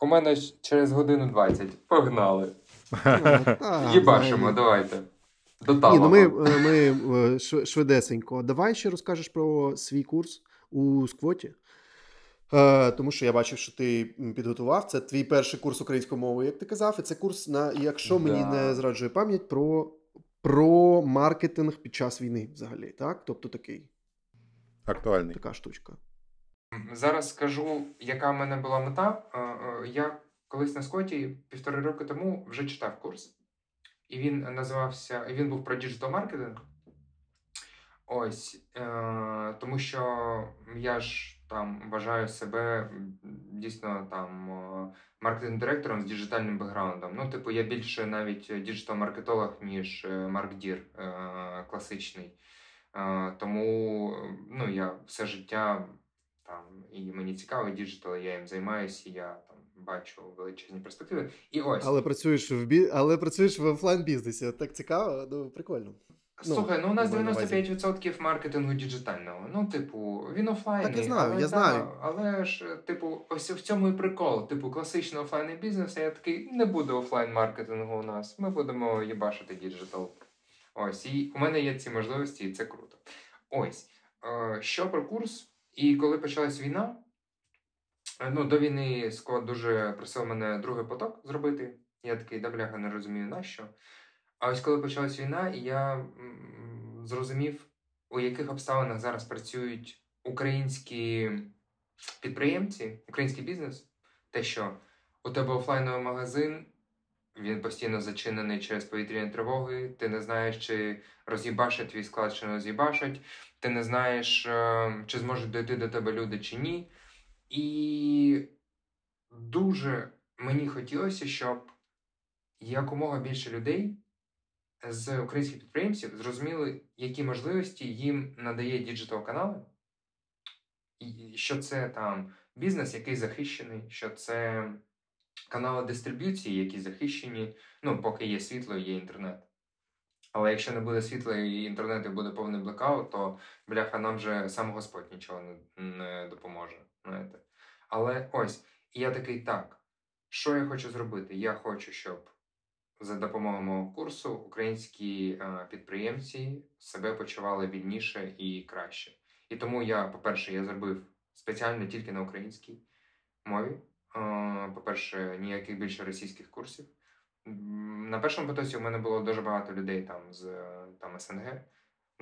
У мене через годину 20. Погнали. Їбашимо, давайте. До Ні, ну Ми ми е, швидесенько. Давай ще розкажеш про свій курс у сквоті. Е, тому що я бачив, що ти підготував. Це твій перший курс української мови, як ти казав, і це курс, на якщо да. мені не зраджує пам'ять, про про маркетинг під час війни взагалі. так? Тобто такий актуальний. Така штучка. Зараз скажу, яка в мене була мета. Е, я колись на Скоті півтори роки тому вже читав курс, і він називався він був про digital маркетинг. Ось, е, тому що я ж там вважаю себе дійсно там маркетинг-директором з діджитальним бекграундом. Ну, типу, я більше навіть digital-маркетолог, ніж е, Марк Дір е, класичний. Е, тому ну, я все життя там і мені цікаво digital, я їм займаюся, і я там бачу величезні перспективи. І ось. Але працюєш в бі... але працюєш в офлайн бізнесі. Так цікаво, ну прикольно. Ну, Слухай, ну у нас 95% маркетингу діджитального. Ну, типу, він офлайн. Так я знаю, але, я знаю. Але ж, типу, ось в цьому і прикол. Типу, класичний офлайн бізнес, я такий, не буде офлайн маркетингу у нас. Ми будемо їбашити digital. Ось, і у мене є ці можливості, і це круто. Ось. Е, що про курс? І коли почалась війна, е, ну, до війни склад дуже просив мене другий поток зробити. Я такий, да бляха, не розумію нащо. А ось коли почалась війна, я зрозумів, у яких обставинах зараз працюють українські підприємці, український бізнес, те, що у тебе офлайновий магазин, він постійно зачинений через повітряні тривоги. Ти не знаєш, чи роз'їбашать твій склад, чи не роз'їбашать. Ти не знаєш, е, чи зможуть дойти до тебе люди, чи ні. І дуже мені хотілося, щоб якомога більше людей з українських підприємців зрозуміли, які можливості їм надає digital канали, що це там бізнес, який захищений, що це канали дистриб'юції, які захищені, ну, поки є світло є інтернет. Але якщо не буде світла і інтернету буде повний блекаут, то бляха нам вже сам Господь нічого не, не допоможе. знаєте. Але ось, і я такий так. Що я хочу зробити? Я хочу, щоб за допомогою мого курсу українські е, підприємці себе почували вільніше і краще. І тому я, по-перше, я зробив спеціально тільки на українській мові. Е, по-перше, ніяких більше російських курсів. На першому потоці у мене було дуже багато людей там з там СНГ.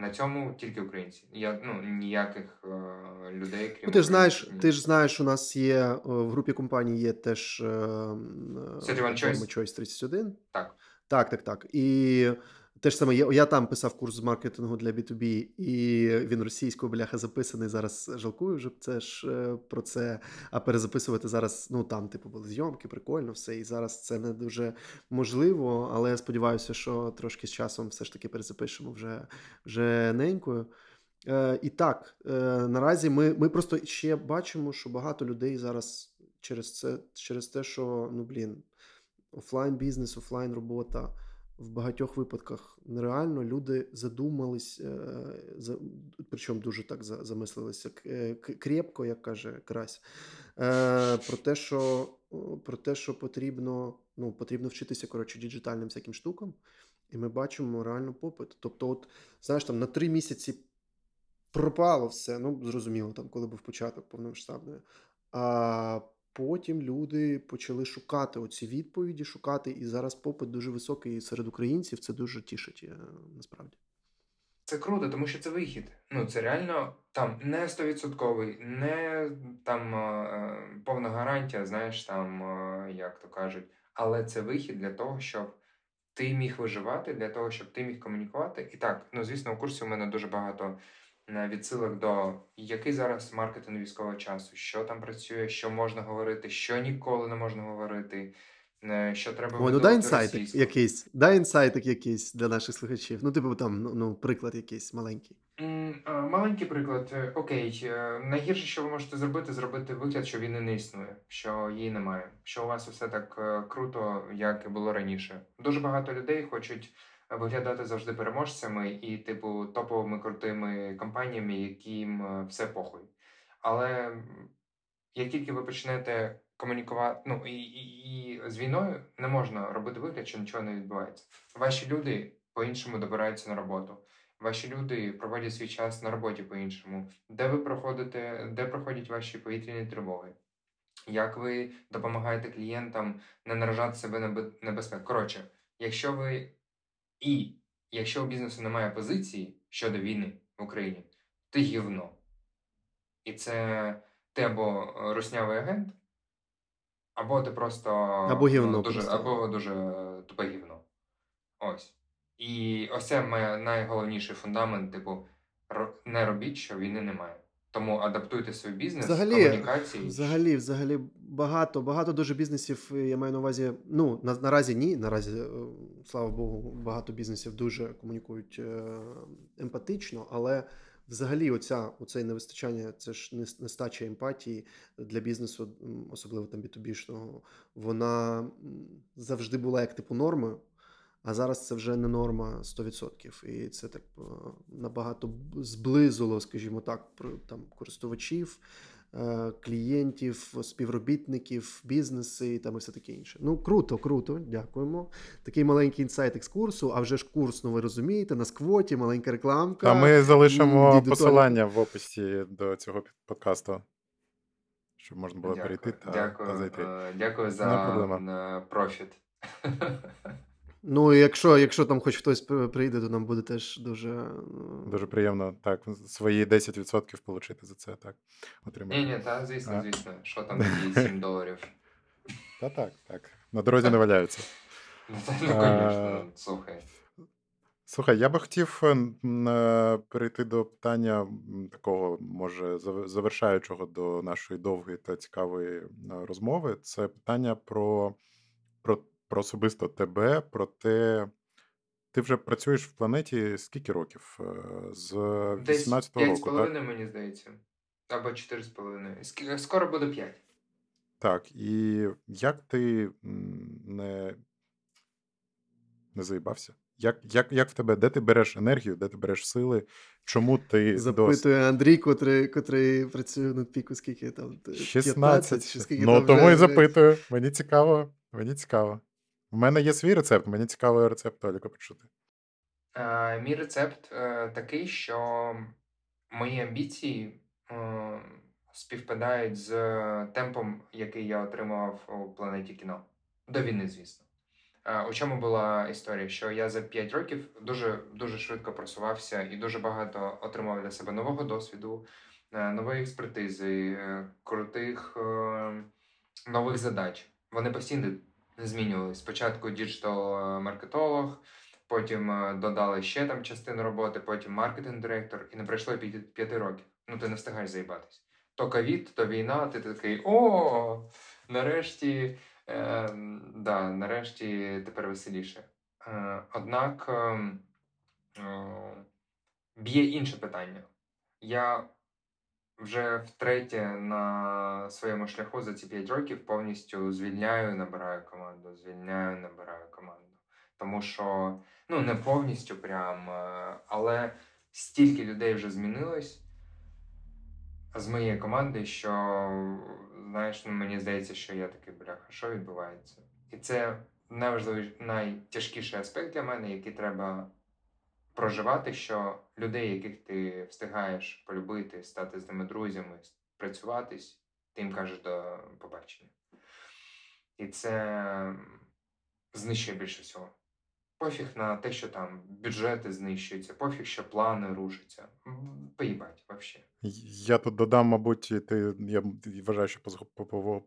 На цьому тільки українці. Я ну ніяких е, людей крім ну, ти ж знаєш. Ти ж знаєш, у нас є е, в групі компаній є теж е, Choice. Choice 31. Так. Так, так, так. І те ж саме, я я там писав курс з маркетингу для B2B, і він російською бляха записаний. Зараз жалкую вже це ж е, про це. А перезаписувати зараз, ну там, типу, були зйомки, прикольно все. І зараз це не дуже можливо, але я сподіваюся, що трошки з часом все ж таки перезапишемо вже вже ненькою. Е, І так, е, наразі ми ми просто ще бачимо, що багато людей зараз через це, через те, що ну блін, офлайн бізнес, офлайн робота в багатьох випадках нереально. Люди задумались, е, причому дуже так замислилися е, крепко, як каже Крась, е, про те, що про те, що потрібно ну, потрібно вчитися коротше, діджитальним всяким штукам, і ми бачимо реально попит. Тобто, от, знаєш, там на три місяці пропало все. Ну, зрозуміло, там, коли був початок повномасштабної. А Потім люди почали шукати оці відповіді, шукати, і зараз попит дуже високий серед українців. Це дуже тішить е, насправді. Це круто, тому що це вихід. Ну це реально там не стовідсотковий, не там е, повна гарантія, знаєш, там е, як то кажуть, але це вихід для того, щоб ти міг виживати, для того, щоб ти міг комунікувати. І так, ну звісно, у курсі у мене дуже багато відсилок до який зараз маркетинг військового часу, що там працює, що можна говорити, що ніколи не можна говорити. Е, що треба Ой, ну дай інсайт якийсь, дай інсайт якийсь для наших слухачів. Ну, типу, там, ну, ну приклад якийсь маленький. Mm, маленький приклад. Е, окей, е, найгірше, що ви можете зробити, зробити вигляд, що війни не існує, що її немає, що у вас все так круто, як і було раніше. Дуже багато людей хочуть виглядати завжди переможцями і, типу, топовими крутими компаніями, яким е, все похуй. Але як тільки ви почнете комунікувати, ну і, і, і з війною не можна робити вигляд, що нічого не відбувається. Ваші люди по-іншому добираються на роботу. Ваші люди проводять свій час на роботі по-іншому. Де ви проходите, де проходять ваші повітряні тривоги? Як ви допомагаєте клієнтам не наражати себе на небезпеку? Коротше, якщо ви і якщо у бізнесу немає позиції щодо війни в Україні, ти гівно. І це ти або руснявий агент, або ти просто або гівно ну, дуже, або дуже тупе гівно. Ось. І ось це найголовніший фундамент, типу, не робіть, що війни немає. Тому адаптуйте свій бізнес взагалі, комунікації. Взагалі, взагалі, багато багато дуже бізнесів. Я маю на увазі. Ну на, наразі ні. Наразі, е, слава Богу, багато бізнесів дуже комунікують е, емпатично, але взагалі, оця оце невистачання, це ж нестача емпатії для бізнесу, особливо там B2B, вона завжди була як типу нормою. А зараз це вже не норма 100%. І це так е, набагато зблизило, скажімо так, там користувачів, е, клієнтів, співробітників, бізнеси і там і все таке інше. Ну круто, круто, дякуємо. Такий маленький інсайт екскурсу. А вже ж курс, ну ви розумієте, на сквоті, маленька рекламка. А ми залишимо посилання в описі до цього подкасту. Щоб можна було дякую, перейти та, дякую, та зайти. Е, дякую за профіт. Ну, якщо якщо там хоч хтось прийде, то нам буде теж дуже ну, Дуже приємно так, свої 10% отримати за це, так. Отримати. Ні, ні, так, звісно, звісно. Що там такі 7 доларів? Та так, так. На дорозі не валяються. Ну, звісно, слухай. Слухай, я би хотів е, перейти до питання такого, може, завершаючого до нашої довгої та цікавої е, розмови. Це питання про, про, особисто тебе, про те. Ти вже працюєш в планеті скільки років? Е, з 18-го року, так? 5,5, мені здається. Або 4,5. Скоро буде 5. Так, і як ти не, не заїбався? Як як, як в тебе, де ти береш енергію, де ти береш сили? Чому ти запитує дос... Андрій, котрий котрий працює на піку, скільки там 16. 15, чи скільки Ну там тому вже... і запитую. Мені цікаво, мені цікаво. У мене є свій рецепт, мені цікаво рецепт Толіка почути. Е, Мій рецепт е, такий, що мої амбіції е, співпадають з темпом, який я отримав у планеті кіно. До війни, звісно. У чому була історія? Що я за 5 років дуже дуже швидко просувався і дуже багато отримав для себе нового досвіду, нової експертизи, крутих нових задач. Вони постійно змінювалися. Спочатку діджитал-маркетолог, потім додали ще там частину роботи, потім маркетинг-директор, і не пройшло 5 років. Ну ти не встигаєш заїбатись. То ковід, то війна, ти такий о, нарешті. Е, да, нарешті тепер веселіше. Е, Однак е, е, б'є інше питання. Я вже втретє на своєму шляху за ці 5 років повністю звільняю, набираю команду, звільняю, набираю команду. Тому що, ну, не повністю прям, е, але стільки людей вже змінилось з моєї команди, що знаєш, ну, мені здається, що я такий бляха, що відбувається? І це найважливіший, найтяжкіший аспект для мене, який треба проживати, що людей, яких ти встигаєш полюбити, стати з ними друзями, працюватись, ти їм кажеш до побачення. І це знищує більше всього. Пофіг на те, що там бюджети знищуються, пофіг, що плани рушаться. Поїбать, взагалі. Я тут додам, мабуть, ти я вважаю, що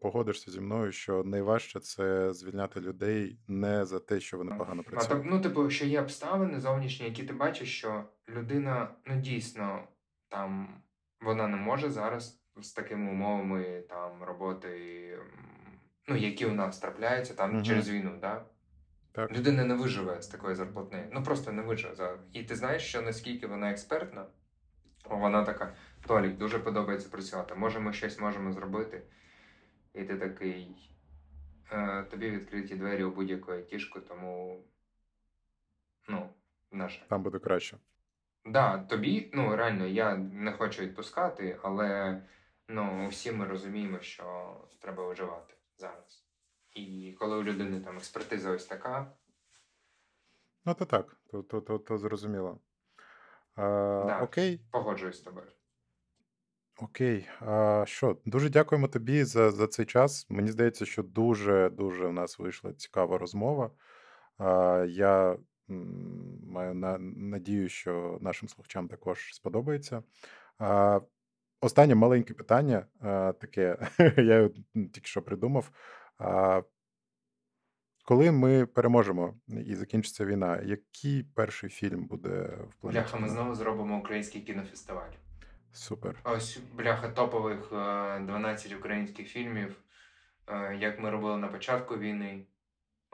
погодишся зі мною, що найважче це звільняти людей не за те, що вони погано працюють. Ну, типу, що є обставини зовнішні, які ти бачиш, що людина ну дійсно там вона не може зараз з такими умовами там роботи, ну які у нас трапляються там угу. через війну, да? Так. Людина не виживе з такої зарплатни. Ну просто не виживе. І ти знаєш, що наскільки вона експертна, вона така: Толік, дуже подобається працювати. Може, ми щось можемо зробити. І ти такий. Е, тобі відкриті двері у будь-яку айтішку, тому. Ну, на жаль. Там буде краще. Так, да, тобі, ну реально, я не хочу відпускати, але ну, всі ми розуміємо, що треба виживати зараз. І коли у людини там експертиза ось така. Ну, то так, то то, то, то зрозуміло. А, да, Окей. Погоджуюсь з тобою. Окей. А, Що, дуже дякуємо тобі за за цей час. Мені здається, що дуже-дуже в нас вийшла цікава розмова. А, Я маю на, надію, що нашим слухачам також сподобається. А, Останнє маленьке питання, а, таке, я тільки що придумав. Коли ми переможемо і закінчиться війна, який перший фільм буде в плані? Бляха, ми знову зробимо український кінофестиваль. Супер. Ось бляха топових 12 е, українських фільмів, е, як ми робили на початку війни.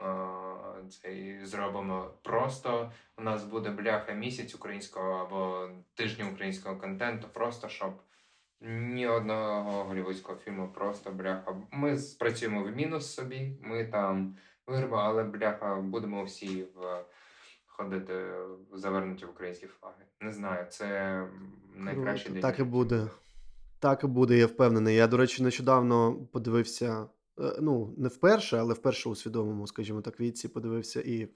Е, це зробимо просто. У нас буде бляха місяць українського або тиждень українського контенту, просто щоб ні одного голівудського фільму, просто бляха. Ми спрацюємо в мінус собі, ми там вирва, але бляха, будемо всі в ходити завернуті в українські флаги. Не знаю, це найкраще Так і буде. Так і буде, я впевнений. Я, до речі, нещодавно подивився ну, не вперше, але вперше у свідомому, скажімо так, віці подивився і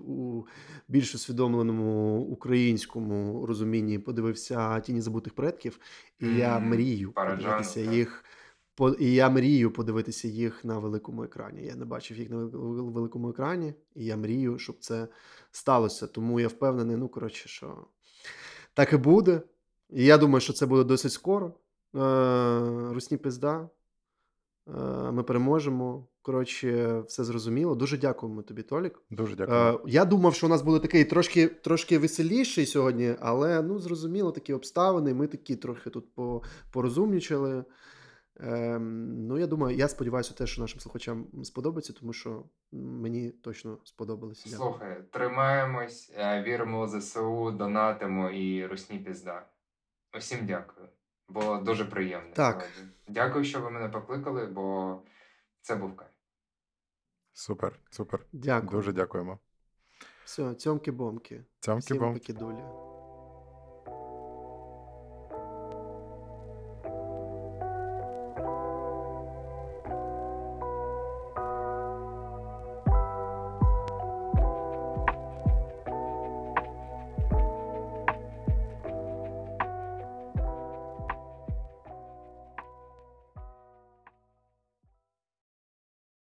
у більш усвідомленому українському розумінні подивився тіні забутих предків, і mm-hmm. я мрію подивитися їх. І я мрію подивитися їх на великому екрані. Я не бачив їх на великому екрані, і я мрію, щоб це сталося. Тому я впевнений, ну коротше, що так і буде. І я думаю, що це буде досить скоро. Е, Русні пизда. Е, Ми переможемо. Коротше, все зрозуміло. Дуже дякуємо тобі, Толік. Дуже дякую. Е, Я думав, що у нас буде такий трошки, трошки веселіший сьогодні, але ну зрозуміло, такі обставини. Ми такі трохи тут по, порозумнічали. Ем, ну, я думаю, я сподіваюся, те, що нашим слухачам сподобається, тому що мені точно сподобалося. Слухай, тримаємось, е, віримо в ЗСУ, донатимо і русні пізда. Усім дякую. Було дуже приємно. Так. Дякую, що ви мене покликали, бо це був кайф. Супер, супер. Дякую. Дуже дякуємо. Все, цьомки-бомки. Цьомки Всім бом. покидулі.